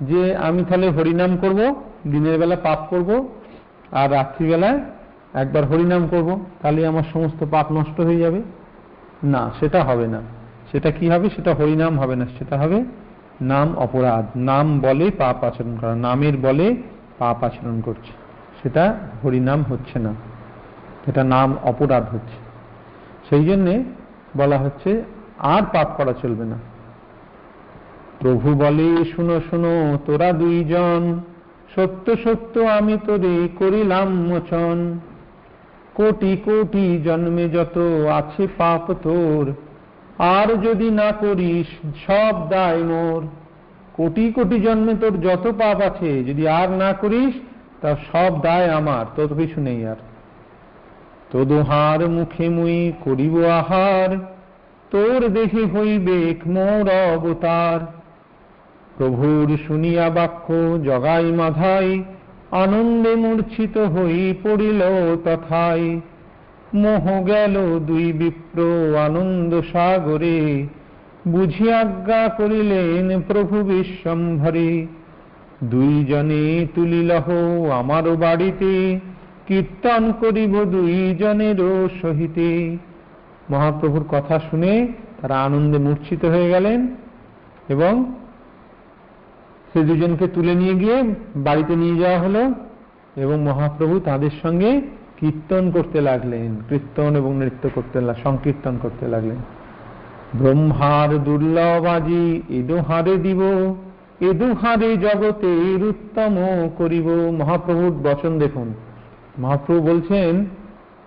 যে আমি তাহলে হরিনাম করব, দিনের বেলা পাপ করব, আর রাত্রিবেলায় একবার হরিনাম করব, তাহলে আমার সমস্ত পাপ নষ্ট হয়ে যাবে। না, সেটা হবে না। সেটা কি হবে? সেটা হরিনাম হবে না, সেটা হবে নাম অপরাধ। নাম বলে পাপ আচরণ করা, নামের বলে পাপ আচরণ করছে। সেটা হরিনাম হচ্ছে না। এটা নাম অপরাধ হচ্ছে। সেই জন্যে বলা হচ্ছে, আর পাপ করা চলবে না। প্রভু বলে, শুনো শুনো, তোরা দুইজন, সত্য সত্য আমি তোরে করিলাম মোচন। কোটি কোটি জন্মে যত আছে পাপ তোর, আর যদি না করিস সব দায় মোর। কোটি কোটি জন্মে তোর যত পাপ আছে, যদি আর না করিস, তা সব দায় আমার, তোর কিছু নেই আর। তোদোহার মুখে মুই করিব আহার, তোর দেহে হইবে মোর অবতার। প্রভুর শুনিয়া বাক্য জগাই মাধাই, আনন্দে মূর্ছিত হই পড়িল তথাই। মোহ গেল দুই বিপ্র আনন্দ সাগরে, বুঝি আজ্ঞা করিলেন প্রভু বিশ্বম্ভরে। দুইজনে তুলিলহ আমারও বাড়িতে, কীর্তন করিব দুইজনেরও সহিতে। মহাপ্রভুর কথা শুনে তারা আনন্দে মূর্ছিত হয়ে গেলেন এবং সে দুজনকে তুলে নিয়ে গিয়ে বাড়িতে নিয়ে যাওয়া হলো এবং মহাপ্রভু তাদের সঙ্গে কীর্তন করতে লাগলেন, কীর্তন এবং নৃত্য করতে সংকীর্তন করতে লাগলেন। ব্রহ্মার দুর্লভ আজি এদোহারে দিব, এদোহারে জগতের উত্তম করিব। মহাপ্রভুর বচন দেখুন। মহাপ্রভু বলছেন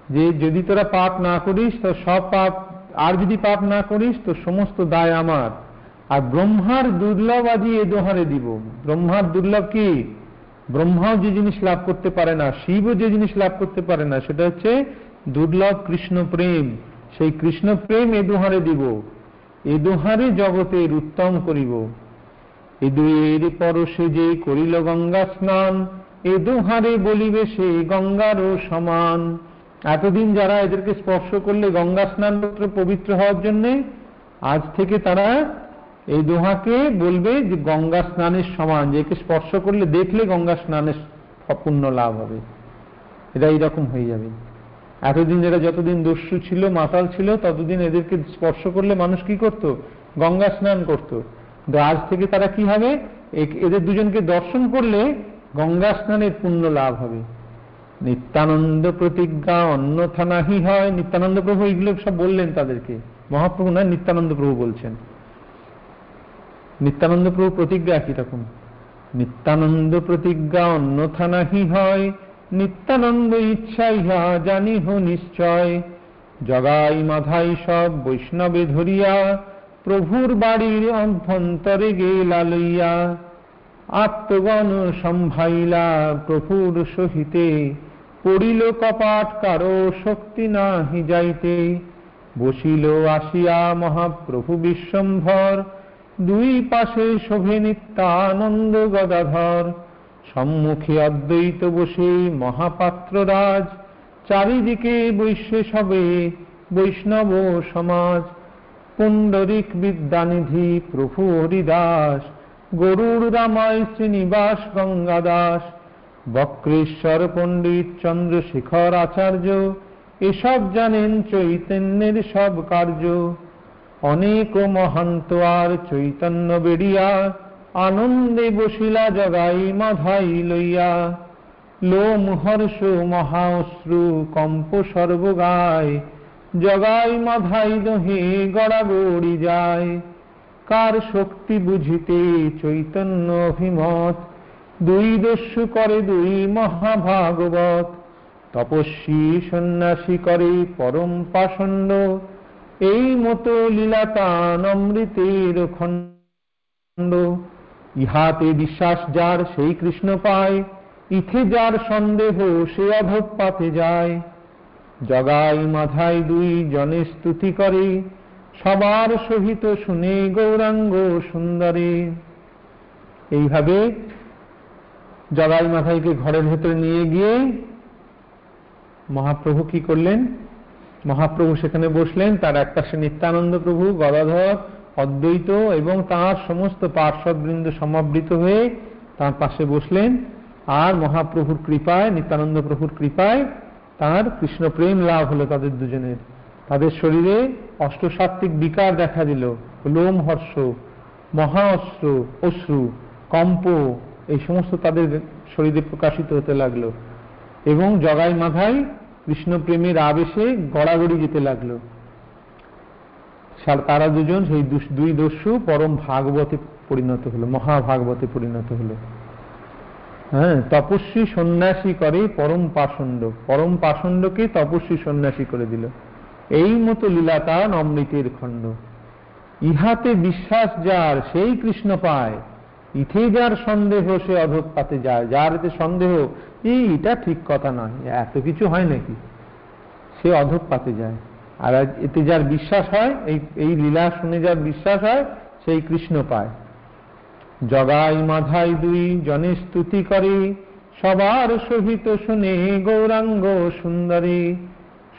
যে, যদি তোরা পাপ না করিস, তো সব পাপ, আর যদি পাপ না করিস, তো সমস্ত দায় আমার। আর ব্রহ্মার দুর্লভ আজি এ দোহারে দিব। ব্রহ্মার দুর্লভ কি? ব্রহ্মাও যে জিনিস লাভ করতে পারে না, শিবও যে জিনিস লাভ করতে পারে না, সেটা হচ্ছে দুর্লভ কৃষ্ণ প্রেম। সেই কৃষ্ণ প্রেম এ দোহারে দিব। এ দোহারে জগতের উত্তম করিব। এ দুয়ের পরশে যে করিল গঙ্গা স্নান, এ দোহারে বলিবে সে গঙ্গারও সমান। এতদিন যারা এদেরকে স্পর্শ করলে গঙ্গা স্নান পবিত্র হওয়ার জন্যে, আজ থেকে তারা এই দোহাকে বলবে যে গঙ্গা স্নানের সমান, যে একে স্পর্শ করলে দেখলে গঙ্গা স্নানের পুণ্য লাভ হবে। এটা এইরকম হয়ে যাবে। এতদিন যারা যতদিন দস্যু ছিল, মাতাল ছিল, ততদিন এদেরকে স্পর্শ করলে মানুষ কি করত? গঙ্গা স্নান করত। আজ থেকে তারা কি হবে? এদের দুজনকে দর্শন করলে গঙ্গা স্নানের পুণ্য লাভ হবে। নিত্যানন্দ প্রতিজ্ঞা অন্যথা নাহি হয়। নিত্যানন্দ প্রভু এগুলো সব বললেন তাদেরকে। মহাপ্রভু না, নিত্যানন্দ প্রভু বলছেন। নিত্যানন্দ প্রভু প্রতিজ্ঞা একই রকম নিত্যানন্দ প্রতিজ্ঞা অন্যথা নাহি হয়, নিত্যানন্দ ইচ্ছা ইহা জানিহ নিশ্চয়। জগাই মাধাই সব বৈষ্ণবে ধরিয়া, প্রভুর বাড়ির অভ্যন্তরে গেলা লইয়া। আত্মগণ সম্ভাইলা প্রভুর সহিতে, পড়িল কপাট কারও শক্তি নাহি যাইতে। বসিল আসিয়া মহাপ্রভু বিশ্বম্ভর দুই পাশে শোভে নিত্যানন্দ গদাধর। সম্মুখে অদ্বৈত বসে মহাপাত্ররাজ চারিদিকে বৈশ্য সবে বৈষ্ণব সমাজ। পুণ্ডরিক বিদ্যানিধি প্রভু হরিদাস। গরুর রামায় শ্রীনিবাস গঙ্গাদাস। বক্রেশ্বর পণ্ডিত চন্দ্রশেখর আচার্য, এসব জানেন চৈতন্যের সব কার্য। অনেক মহান্ত আর চৈতন্য বেড়িয়া, আনন্দে বসিলা জগাই মাধাই লইয়া। লোম হর্ষ মহাশ্রু কম্প সর্বগায় জগাই মাধাই দহে গড়াগড়ি যায়। কার শক্তি বুঝিতে চৈতন্য অভিমত, দুই দস্যু করে দুই মহাভাগবত। তপস্বী সন্ন্যাসী করে পরম পাষণ্ড এই মতো লীলাতান অমৃতের খণ্ড। ইহাতে বিশ্বাস যার সেই কৃষ্ণ পায়, ইথে যার সন্দেহ সে অধপাতে যায়। জগাই মাথায় দুই জনে স্তুতি করে, সবার সহিত শুনে গৌরাঙ্গ সুন্দরী। এইভাবে জগাই মাথাইকে ঘরের ভেতরে নিয়ে গিয়ে মহাপ্রভু কি করলেন? মহাপ্রভু সেখানে বসলেন, তার এক পাশে নিত্যানন্দ প্রভু, গদাধর, অদ্বৈত এবং তার সমস্ত পার্শ্বদবৃন্দ সমাবৃত হয়ে তার পাশে বসলেন। আর মহাপ্রভুর কৃপায়, নিত্যানন্দ প্রভুর কৃপায় তার কৃষ্ণ প্রেম লাভ হলো তাদের দুজনের। তাদের শরীরে অষ্টসাত্ত্বিক বিকার দেখা দিল, লোম হর্ষ, মহা অস্ত্র, অশ্রু, কম্প, এই সমস্ত তাদের শরীরে প্রকাশিত হতে লাগল। এবং জগাই মাথায় কৃষ্ণ প্রেমের আবেশে গড়াগড়ি যেতে লাগল। তারা দুজন, সেই দুই দস্যু পরম ভাগবতে পরিণত হলো, মহাভাগবতে পরিণত হলো। হ্যাঁ তপস্বী সন্ন্যাসী করে পরম পাষণ্ড। পরম পাষণ্ডকে তপস্বী সন্ন্যাসী করে দিল। এই মতো লীলা তার অমৃতের খণ্ড। ইহাতে বিশ্বাস যার, সেই কৃষ্ণ পায়। ইথে যার সন্দেহ, সে অধপাতে যায়। যার সন্দেহ এই এটা ঠিক কথা নয়, এত কিছু হয় নাকি? সে অধক পাতে যায়। আর এতে যার বিশ্বাস হয়, এই এই লীলা শুনে যার বিশ্বাস হয়, সেই কৃষ্ণ পায়। জগাই মাধাই দুই জনে স্তুতি করে, সবার সহিত শুনে গৌরাঙ্গ সুন্দরী।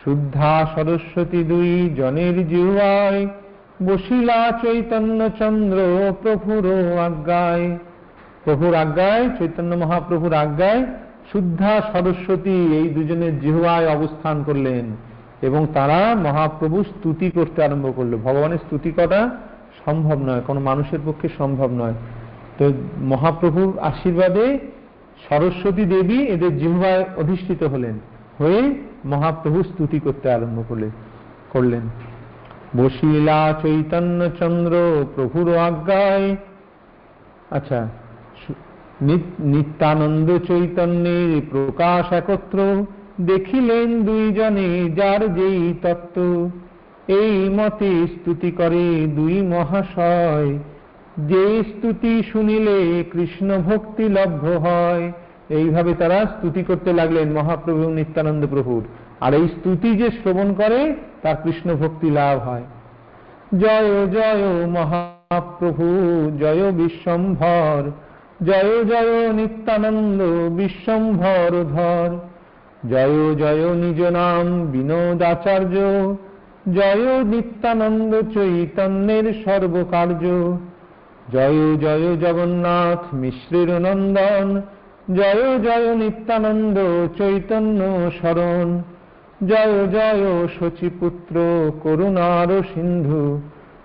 শুদ্ধা সরস্বতী দুই জনের জিহায় বসিলা চৈতন্য চন্দ্র প্রভুর আজ্ঞায়। প্রভুর আজ্ঞায়, চৈতন্য মহাপ্রভুর আজ্ঞায় শুদ্ধা সরস্বতী এই দুজনের জিহুয়ায় অবস্থান করলেন এবং তারা মহাপ্রভু স্তুতি করতে আরম্ভ করল। ভগবানের স্তুতি করা সম্ভব নয়, কোনো মানুষের পক্ষে সম্ভব নয়। তো মহাপ্রভুর আশীর্বাদে সরস্বতী দেবী এদের জিহ্বায় অধিষ্ঠিত হলেন, হয়ে মহাপ্রভু স্তুতি করতে আরম্ভ করলেন করলেন। বসিলা চৈতন্য চন্দ্র প্রভুর আজ্ঞায় আচ্ছা নিত্যানন্দ চৈতন্যের প্রকাশ একত্র দেখিলেন দুইজনে যার যেই তত্ত্ব। এই মতে স্তুতি করে দুই মহাশয়। যে স্তুতি শুনিলে কৃষ্ণ ভক্তি লভ্য হয়। এইভাবে তারা স্তুতি করতে লাগলেন মহাপ্রভু নিত্যানন্দ প্রভুর। আর এই স্তুতি যে শ্রবণ করে, তার কৃষ্ণ ভক্তি লাভ হয়। জয় জয় মহাপ্রভু, জয় বিশ্বম্ভর। জয় জয় নিত্যানন্দ বিশ্বম্ভর ধর। জয় জয় নিজ নাম বিনোদাচার্য জয় নিত্যানন্দ চৈতন্যের সর্বকার্য। জয় জয় জগন্নাথ মিশ্রের নন্দন। জয় জয় নিত্যানন্দ চৈতন্য শরণ। জয় জয় শচীপুত্র করুণার সিন্ধু।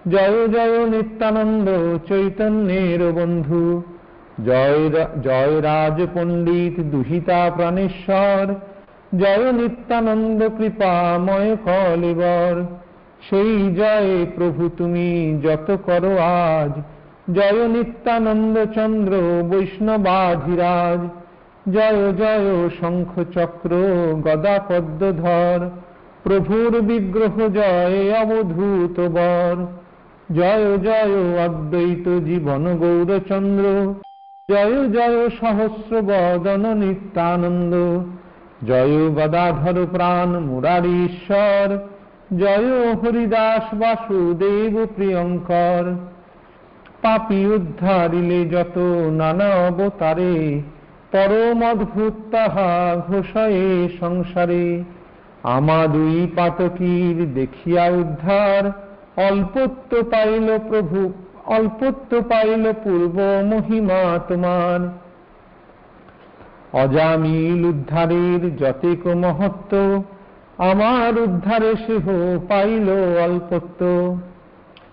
জয় জয় নিত্যানন্দ চৈতন্যের বন্ধু। জয় রাজ পণ্ডিত দুহিতা প্রাণেশ্বর, জয় নিত্যানন্দ কৃপাময় কলিবর সেই জয় প্রভু তুমি যত করো আজ, জয় নিত্যানন্দ চন্দ্র বৈষ্ণবাধিরাজ, জয় জয় শঙ্খ চক্র গদা পদ্মধর প্রভুর বিগ্রহ জয় অবধূত বর। জয় জয় অদ্বৈত জীবন গৌরচন্দ্র। জয় জয় সহস্র বদন নিত্যানন্দ। জয় গদাধর প্রাণ মুরারীশ্বর। জয় হরিদাস বাসুদেব প্রিয়ঙ্কর। পাপি উদ্ধারিলে যত নানা অবতারে, পরম অদ্ভুত তাহা ঘোষয়ে সংসারে। আমা দুই পাতকীর দেখিয়া উদ্ধার, অল্পত্ব পাইল প্রভু অল্পত্ব পাইল পূর্ব মহিমা তোমার। অজামিল উদ্ধারের যতেক মহত্ব, আমার উদ্ধারে সেহ পাইল অল্পত্ব।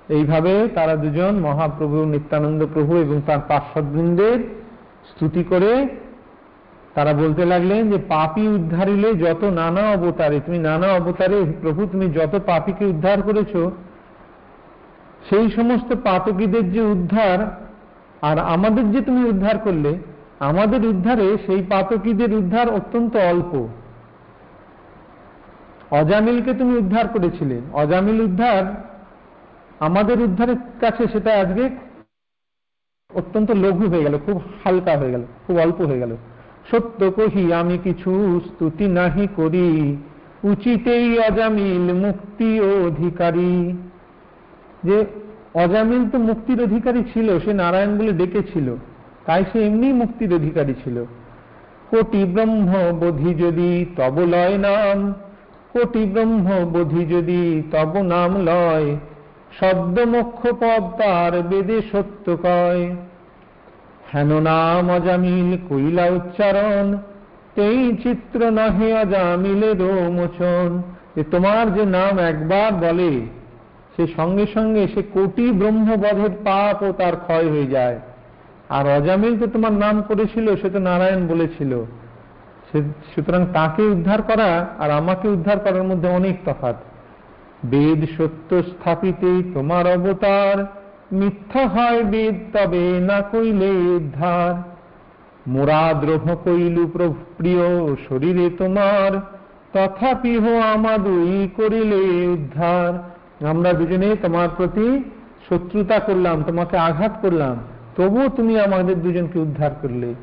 এইভাবে তারা দুজন মহাপ্রভু নিত্যানন্দ প্রভু এবং তার পার্শ্ববৃন্দের স্তুতি করে তারা বলতে লাগলেন যে, পাপি উদ্ধারিলে যত নানা অবতারে, তুমি নানা অবতারে প্রভু, তুমি যত পাপিকে উদ্ধার করেছ সেই সমস্ত পাতকীদের যে উদ্ধার, আর আমাদের যে তুমি উদ্ধার করলে, আমাদের উদ্ধারে সেই পাতকীদের উদ্ধার অত্যন্ত অল্প। অজামিলকে তুমি উদ্ধার করেছিলে। অজামিল উদ্ধার আমাদের উদ্ধারের কাছে সেটা আজকে অত্যন্ত লঘু হয়ে গেল, খুব হালকা হয়ে গেল, খুব অল্প হয়ে গেল। সত্য কহি, আমি কিছু স্তুতি নাহি করি। উচিতেই অজামিল মুক্তি অধিকারী। যে অজামিল তো মুক্তির অধিকারী ছিল, সে নারায়ণ বলে ডেকেছিল, তাই সে এমনি মুক্তির অধিকারী ছিল। কোটি ব্রহ্ম বোধি যদি তব লয় নাম, কোটি ব্রহ্ম বোধি যদি তব নাম লয়, শব্দ মোক্ষ পদ তার বেদে সত্য কয়। হেন নাম অজামিল কইলা উচ্চারণ, তেই চিত্র নহে অজামিলেরও মোচন যে তোমার যে নাম একবার বলে সে সঙ্গে সঙ্গে সে কোটি ব্রহ্মবধের পাপ ও তার ক্ষয় হয়ে যায়। আর অজামিল তো তোমার নাম করেছিল, সে তো নারায়ণ বলেছিল। সুতরাং তাকে উদ্ধার করা আর আমাকে উদ্ধার করার মধ্যে অনেক তফাৎ। বেদ সত্য স্থাপিতে তোমার অবতার, মিথ্যা হয় বেদ তবে না কইলে উদ্ধার। মোরা দ্রোহ কইলু প্রিয় শরীরে তোমার তথাপি হো আমাদুই করিলে উদ্ধার। আমরা দুজনে তোমার প্রতি শত্রুতা করলাম, তোমাকে আঘাত করলাম, তবুও তুমি আমাদের দুজনকে উদ্ধার করলে।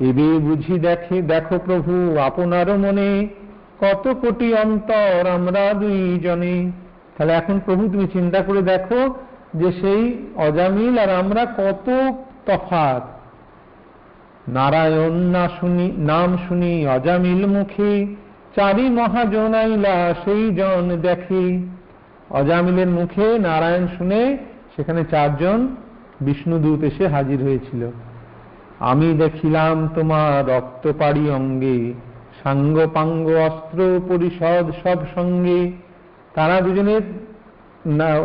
এবে বুঝি দেখে, দেখো প্রভু, আপনারও মনে কত কোটি অন্তর আমরা দুইজনে। তাহলে এখন প্রভু তুমি চিন্তা করে দেখো যে সেই অজামিল আর আমরা কত তফাৎ। নারায়ণ না শুনি, নাম শুনি, অজামিল মুখে, চারি মহাজনাইলা সেই জন দেখে। অজামিলের মুখে নারায়ণ শুনে সেখানে চারজন বিষ্ণুদূত এসে হাজির হয়েছিল। আমি দেখিলাম তোমার রক্তপাড়ি অঙ্গে সাঙ্গ পাঙ্গ অস্ত্র, পরিষদ সব সঙ্গে। তারা দুজনের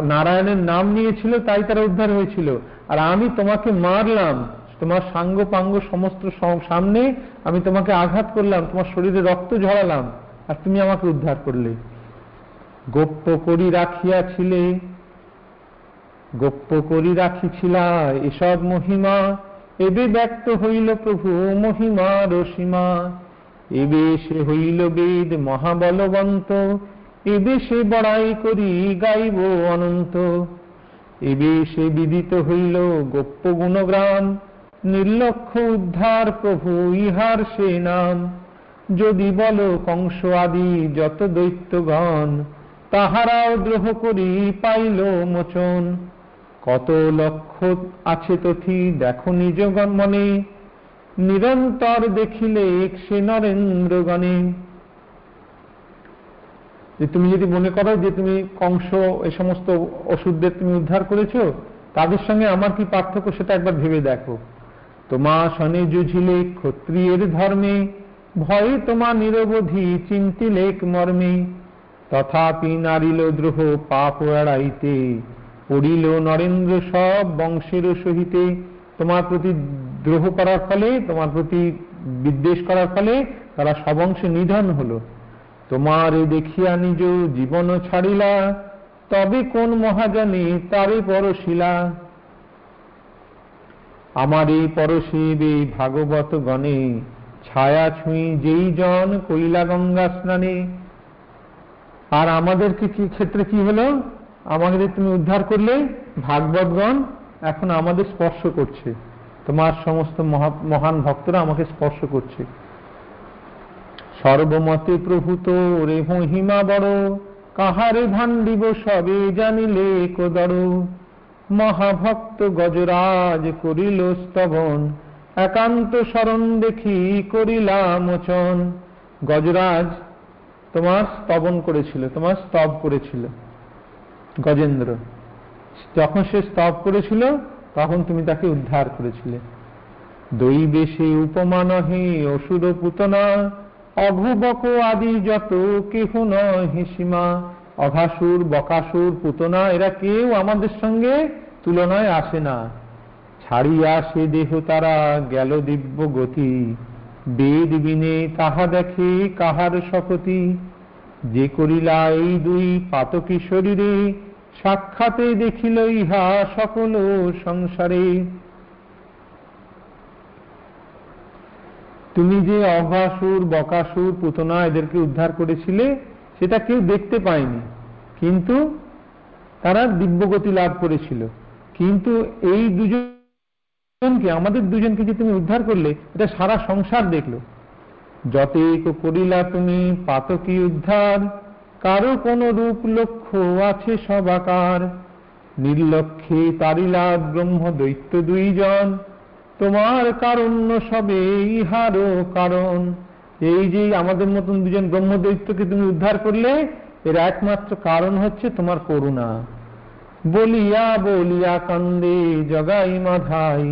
নারায়ণের নাম নিয়েছিল, তাই তারা উদ্ধার হয়েছিল। আর আমি তোমাকে মারলাম, তোমার সাঙ্গ পাঙ্গ সমস্ত সামনে আমি তোমাকে আঘাত করলাম, তোমার শরীরে রক্ত ঝরালাম, আর তুমি আমাকে উদ্ধার করলে। গোপ্য করি রাখিয়াছিলে গোপ্য করি রাখিছিলা এসব মহিমা, এবে ব্যক্ত হইল প্রভু মহিমার সীমা এবে সে হইল বেদ মহাবলবন্ত, এবে সে বড়াই করি গাইব অনন্ত। এবে সে বিদিত হইল গোপ্য গুণগ্রাম, নির্লক্ষ উদ্ধার প্রভু ইহার সে নাম। যদি বল কংস আদি যত দৈত্যগণ তাহারাও দ্রোহ করি পাইল মোচন। কত লক্ষ আছে তথি দেখো নিজগণ মনে নিরন্তর দেখিলে সে নরেন্দ্রগণে। যে তুমি যদি মনে করো যে তুমি কংস, এ সমস্ত ওষুধদের তুমি উদ্ধার করেছ, তাদের সঙ্গে আমার কি পার্থক্য সেটা একবার ভেবে দেখো। তোমা শনে জুঝিলে ক্ষত্রিয়ের ধর্মে, ভয়ে তোমা নিরবধি চিন্তিলেক মর্মে। তথাপি নারিল দ্রোহ পাপ এড়াইতে পড়িল নরেন্দ্র সব বংশের সহিতে। তোমার প্রতি দ্রোহ করার ফলে, তোমার প্রতি বিদ্বেষ করার ফলে তারা সবংশে নিধন হলো। তোমার দেখিয়া নিজ জীবন ছাড়িলা, তবে কোন মহাজনে তারে পরশিলা? আমার এই পরশিবে ভাগবত গণে ছায়া ছুঁই যেই জন কৈলা গঙ্গা স্নানে আর আমাদেরকে কি ক্ষেত্রে কি হলো? আমাদের তুমি উদ্ধার করলে ভাগবতগণ এখন আমাদের স্পর্শ করছে। তোমার সমস্ত মহা- মহান ভক্তরা আমাকে স্পর্শ করছে। সর্বমতে প্রভূত রে মহিমা বড়, কাহারে ভান্ডিব সবে জানিলে কোদর মহাভক্ত গজরাজ করিল স্তবন, একান্ত শরণ দেখি করিলা মোচন। গজরাজ তোমার স্তবন করেছিল, তোমার স্তব করেছিল, গজেন্দ্র। যখন সে স্তব করেছিল, তখন তুমি তাকে উদ্ধার করেছিলে। দৈবেশে উপমা নহে, অসুর পুতনা অঘুবক আদি যত কেহ নহে সীমা অঘাসুর বকাসুর পুতনা এরা কেউ আমাদের সঙ্গে তুলনায় আসে না। ছাড়িয়া সে দেহ তারা, গেল দিব্য গতি। বেদ বিনে তাহা দেখে কাহার শপতি যে করিলা এই দুই পাতকী শরীরে, সাক্ষাতে দেখিল ইহা সকল সংসারে। তুমি যে অঘাসুর বকাসুর, পুতনা এদেরকে উদ্ধার করেছিলে, সেটা কেউ দেখতে পায়নি। কিন্তু তারা দিব্যগতি লাভ করেছিল। কিন্তু এই দুজনকে আমাদের দুজনকে যে তুমি উদ্ধার করলে, এটা সারা সংসার দেখল। যতেক করিলা তুমি পাতকি উদ্ধার কারও কোন রূপ লক্ষ্য আছে সবাকার নির্লক্ষে তারিলা ব্রহ্ম দৈত্য দুইজন, তোমার কারণ্য সবে ইহারও কারণ। এই যে আমাদের মতন দুজন ব্রহ্মদৈত্যকে তুমি উদ্ধার করলে, এর একমাত্র কারণ হচ্ছে তোমার করুণা। বলিয়া বলিয়া কান্দে জগাই মাধাই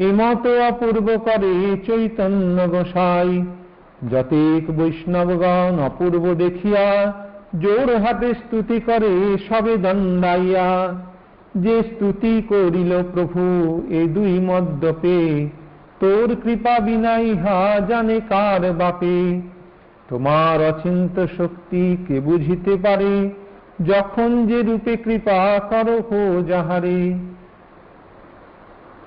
এমত অপূর্ব করে চৈতন্য গোসাই। যতেক বৈষ্ণবগণ অপূর্ব দেখিয়া জোর হাতে স্তুতি করে সবে দণ্ডাইয়া। যে স্তুতি করিল প্রভু, এ দুই মদ্যপে। তোর কৃপা বিনাই হা জানে কার বাপে। তোমার অচিন্ত শক্তি কে বুঝিতে পারে? যখন যে রূপে কৃপা করো যাহারে।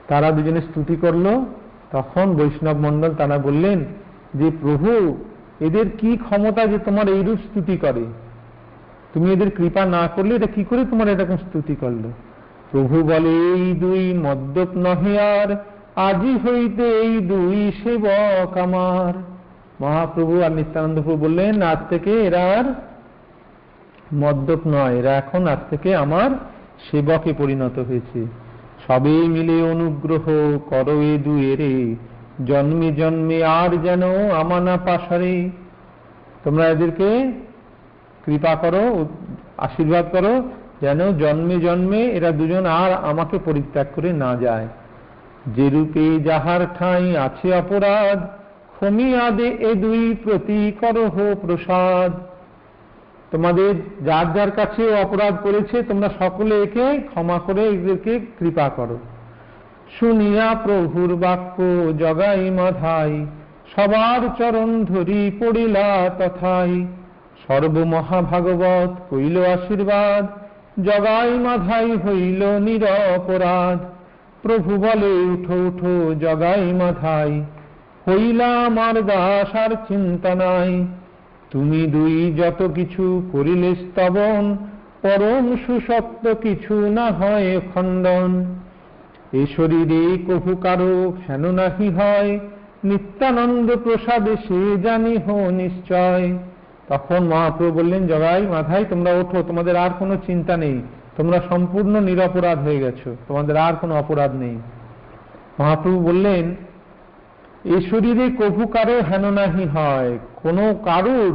তারা দুজনে স্তুতি করল। তখন বৈষ্ণব মণ্ডল তারা বললেন, যে প্রভু, এদের কি ক্ষমতা যে তোমার এইরূপ স্তুতি করে? তুমি এদের কৃপা না করলে এটা কি করে তোমার এরকম স্তুতি করল? প্রভু বলে, এই দুই মদ্যপ নহে আর, আজি হইতে এই দুই সেবক আমার। মহাপ্রভু আর নিত্যানন্দ প্রভু বললেন, আজ থেকে এরা আর মদ্যপ নয়, এরা এখন আজ থেকে আমার সেবকে পরিণত হয়েছে। সবে মিলে অনুগ্রহ করো এ দুয়েরে, জন্মে জন্মে আর যেন আমানা পাশারে। তোমরা এদেরকে কৃপা করো, আশীর্বাদ করো, যেন জন্মে জন্মে এরা দুজন আর আমাকে পরিত্যাগ করে না যায়। যে রূপে যাহার ঠাঁই আছে অপরাধ ক্ষমিয়া দে এ দুই প্রতি করহ প্রসাদ। তোমাদের যার যার কাছে অপরাধ করেছে, তোমরা সকলে একে ক্ষমা করে এদেরকে কৃপা করো। শুনিয়া প্রভুর বাক্য জগাই মাধাই সবার চরণ ধরি পড়িলা তথাই। সর্বমহাভাগবত কইল আশীর্বাদ, জগাই মাধাই হইল নিরপরাধ। প্রভু বলে, উঠো উঠো, জগাই মাধাই হইলা আমার দাস, আর চিন্তা নাই। তুমি দুই যত কিছু করিলে স্তবন, পরম সুসত্য কিছু না হয় খণ্ডন। এ শরীরে কভু কারও হেন নাহি হয়, নিত্যানন্দ প্রসাদে সে জানি হো নিশ্চয়। তখন মহাপ্রভু বললেন, জগাই, মাথায় তোমরা ওঠো, তোমাদের আর কোনো চিন্তা নেই। তোমরা সম্পূর্ণ নিরপরাধ হয়ে গেছো, তোমাদের আর কোনো অপরাধ নেই। মহাপ্রভু বললেন এ শরীরে কভু কারও হেন নাহি হয়, কোনো কারুর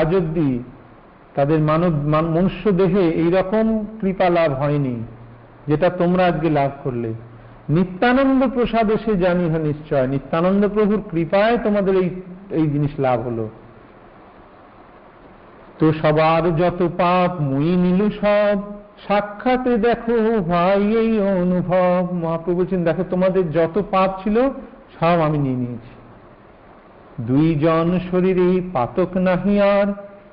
আজ অব্দি তাদের মানব মনুষ্য দেহে এইরকম কৃপা লাভ হয়নি, যেটা তোমরা আজকে লাভ করলে। নিত্যানন্দ প্রসাদ এসে জানি হয় নিশ্চয়, নিত্যানন্দ প্রভুর কৃপায় তোমাদের এই এই জিনিস লাভ হলো। তো সবার যত পাপ, মুই নিলু সব, সাক্ষাতে দেখো ভাই এই অনুভব। মহাপ্রভু বলছেন, দেখো তোমাদের যত পাপ ছিল সব আমি নিয়ে নিয়েছি। দুইজন শরীরে পাতক নাহি আর,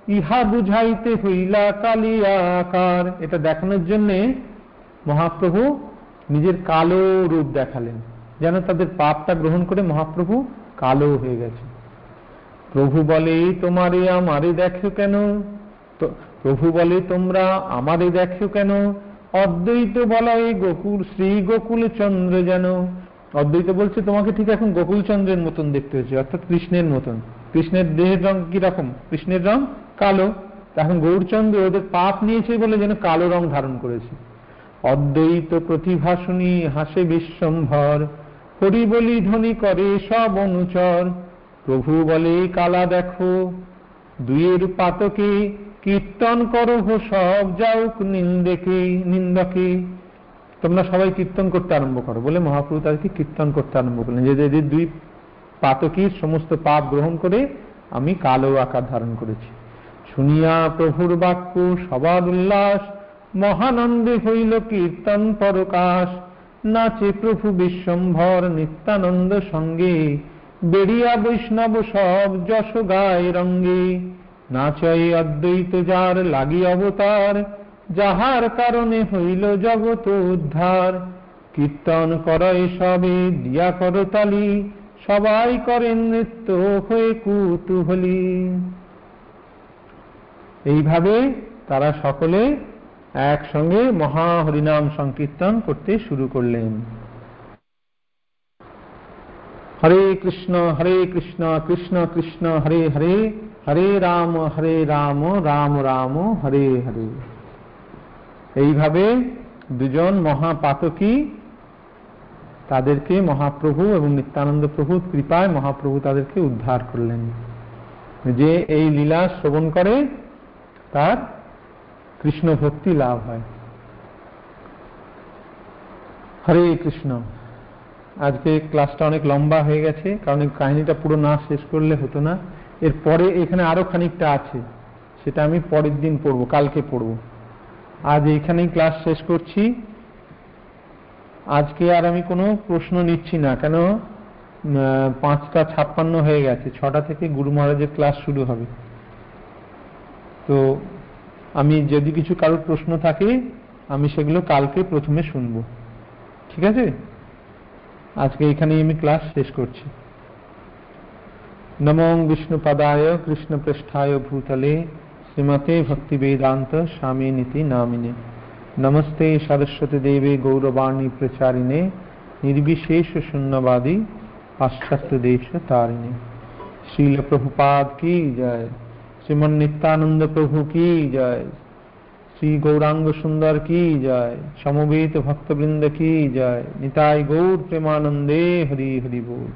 ইহা বুঝাইতে হইলা কালিয়া আকার। এটা দেখানোর জন্যে মহাপ্রভু নিজের কালো রূপ দেখালেন, যেন তাদের পাপটা গ্রহণ করে মহাপ্রভু কালো হয়ে গেছে প্রভু বলে, তোমারে আমারে দেখো কেন? প্রভু বলে, তোমরা আমারে দেখো কেন? অদ্বৈত বলয় গোকুল শ্রী গোকুল চন্দ্র যেন। অদ্বৈত বলছে, তোমাকে ঠিক এখন গোকুল চন্দ্রের মতন দেখতে হয়েছে, অর্থাৎ কৃষ্ণের মতন। কৃষ্ণের দেহের রং কি রকম কৃষ্ণের রং কালো। এখন গৌরচন্দ্র ওদের পাপ নিয়েছে বলে যেন কালো রং ধারণ করেছে। অদ্বৈত প্রতিভাসনী, হাসে বিশ্বম্ভর, হরি বলি ধ্বনি করে সব অনুচর। প্রভু বলে, কালা দেখো, দুইয়ের পাতকে, কীর্তন করো সব যাওক নিন্দেকে, নিন্দকে। তোমরা সবাই কীর্তন করতে আরম্ভ করো। বলে মহাপ্রভু তাদেরকে কীর্তন করতে আরম্ভ করলেন। যে এদের দুই পাতকীর সমস্ত পাপ গ্রহণ করে আমি কালো আকার ধারণ করেছি। শুনিয়া প্রভুর বাক্য, সবার উল্লাস, মহানন্দে হইল কীর্তন পরকাশ। নাচে প্রভু বিশ্বম্ভর নিত্যানন্দ সঙ্গে বেরিয়া বৈষ্ণব সব যশ গায় রঙ্গে। নাচয় অদ্বৈত যার লাগি অবতার যাহার কারণে হইল জগত উদ্ধার। কীর্তন করয় সবে, দিয়া করতালি সবাই করেন নৃত্য হয়ে কুতুহলী। এইভাবে তারা সকলে একসঙ্গে মহা হরিনাম সংকীর্তন করতে শুরু করলেন। হরে কৃষ্ণ হরে কৃষ্ণ কৃষ্ণ কৃষ্ণ, হরে হরে হরে রাম হরে রাম রাম রাম, হরে হরে। এইভাবে দুজন মহাপাতকী তাদেরকে মহাপ্রভু এবং নিত্যানন্দ প্রভু কৃপায় মহাপ্রভু তাদেরকে উদ্ধার করলেন। যে এই লীলা শ্রবণ করে তার কৃষ্ণ ভক্তি লাভ হয়। হরে কৃষ্ণ। আজকে ক্লাসটা অনেক লম্বা হয়ে গেছে, কারণ এই কাহিনীটা পুরো না শেষ করলে হতো না। এরপরে এখানে আরও খানিকটা আছে, সেটা আমি পরের দিন পড়ব, কালকে পড়ব। আজ এইখানেই ক্লাস শেষ করছি। আজকে আর আমি কোনো প্রশ্ন নিচ্ছি না, কেন পাঁচটা ছাপ্পান্ন হয়ে গেছে, ছটা থেকে গুরু মহারাজের ক্লাস শুরু হবে। তো আমি যদি কিছু কারোর প্রশ্ন থাকে, আমি সেগুলো কালকে প্রথমে শুনব। ঠিক আছে? আজকে এখানেই আমি ক্লাস শেষ করছি। নমো বিষ্ণুপদায় কৃষ্ণপৃষ্ঠায় ভূতলে श्रीमते भक्ति वेदांत स्वामी नीति नामिने। नमस्ते सरस्वती देवे गौरवाणी प्रचारिणे निर्विशेष शून्यवादी पाश्चात्य देश तारिणे शील प्रभुपाद की जय। श्रीमन नित्यानंद प्रभु की जय। श्री गौरांग सुंदर की जय। समवेत भक्तवृंद की जय। निताय गौर प्रेमानंदे हरि हरि बोल।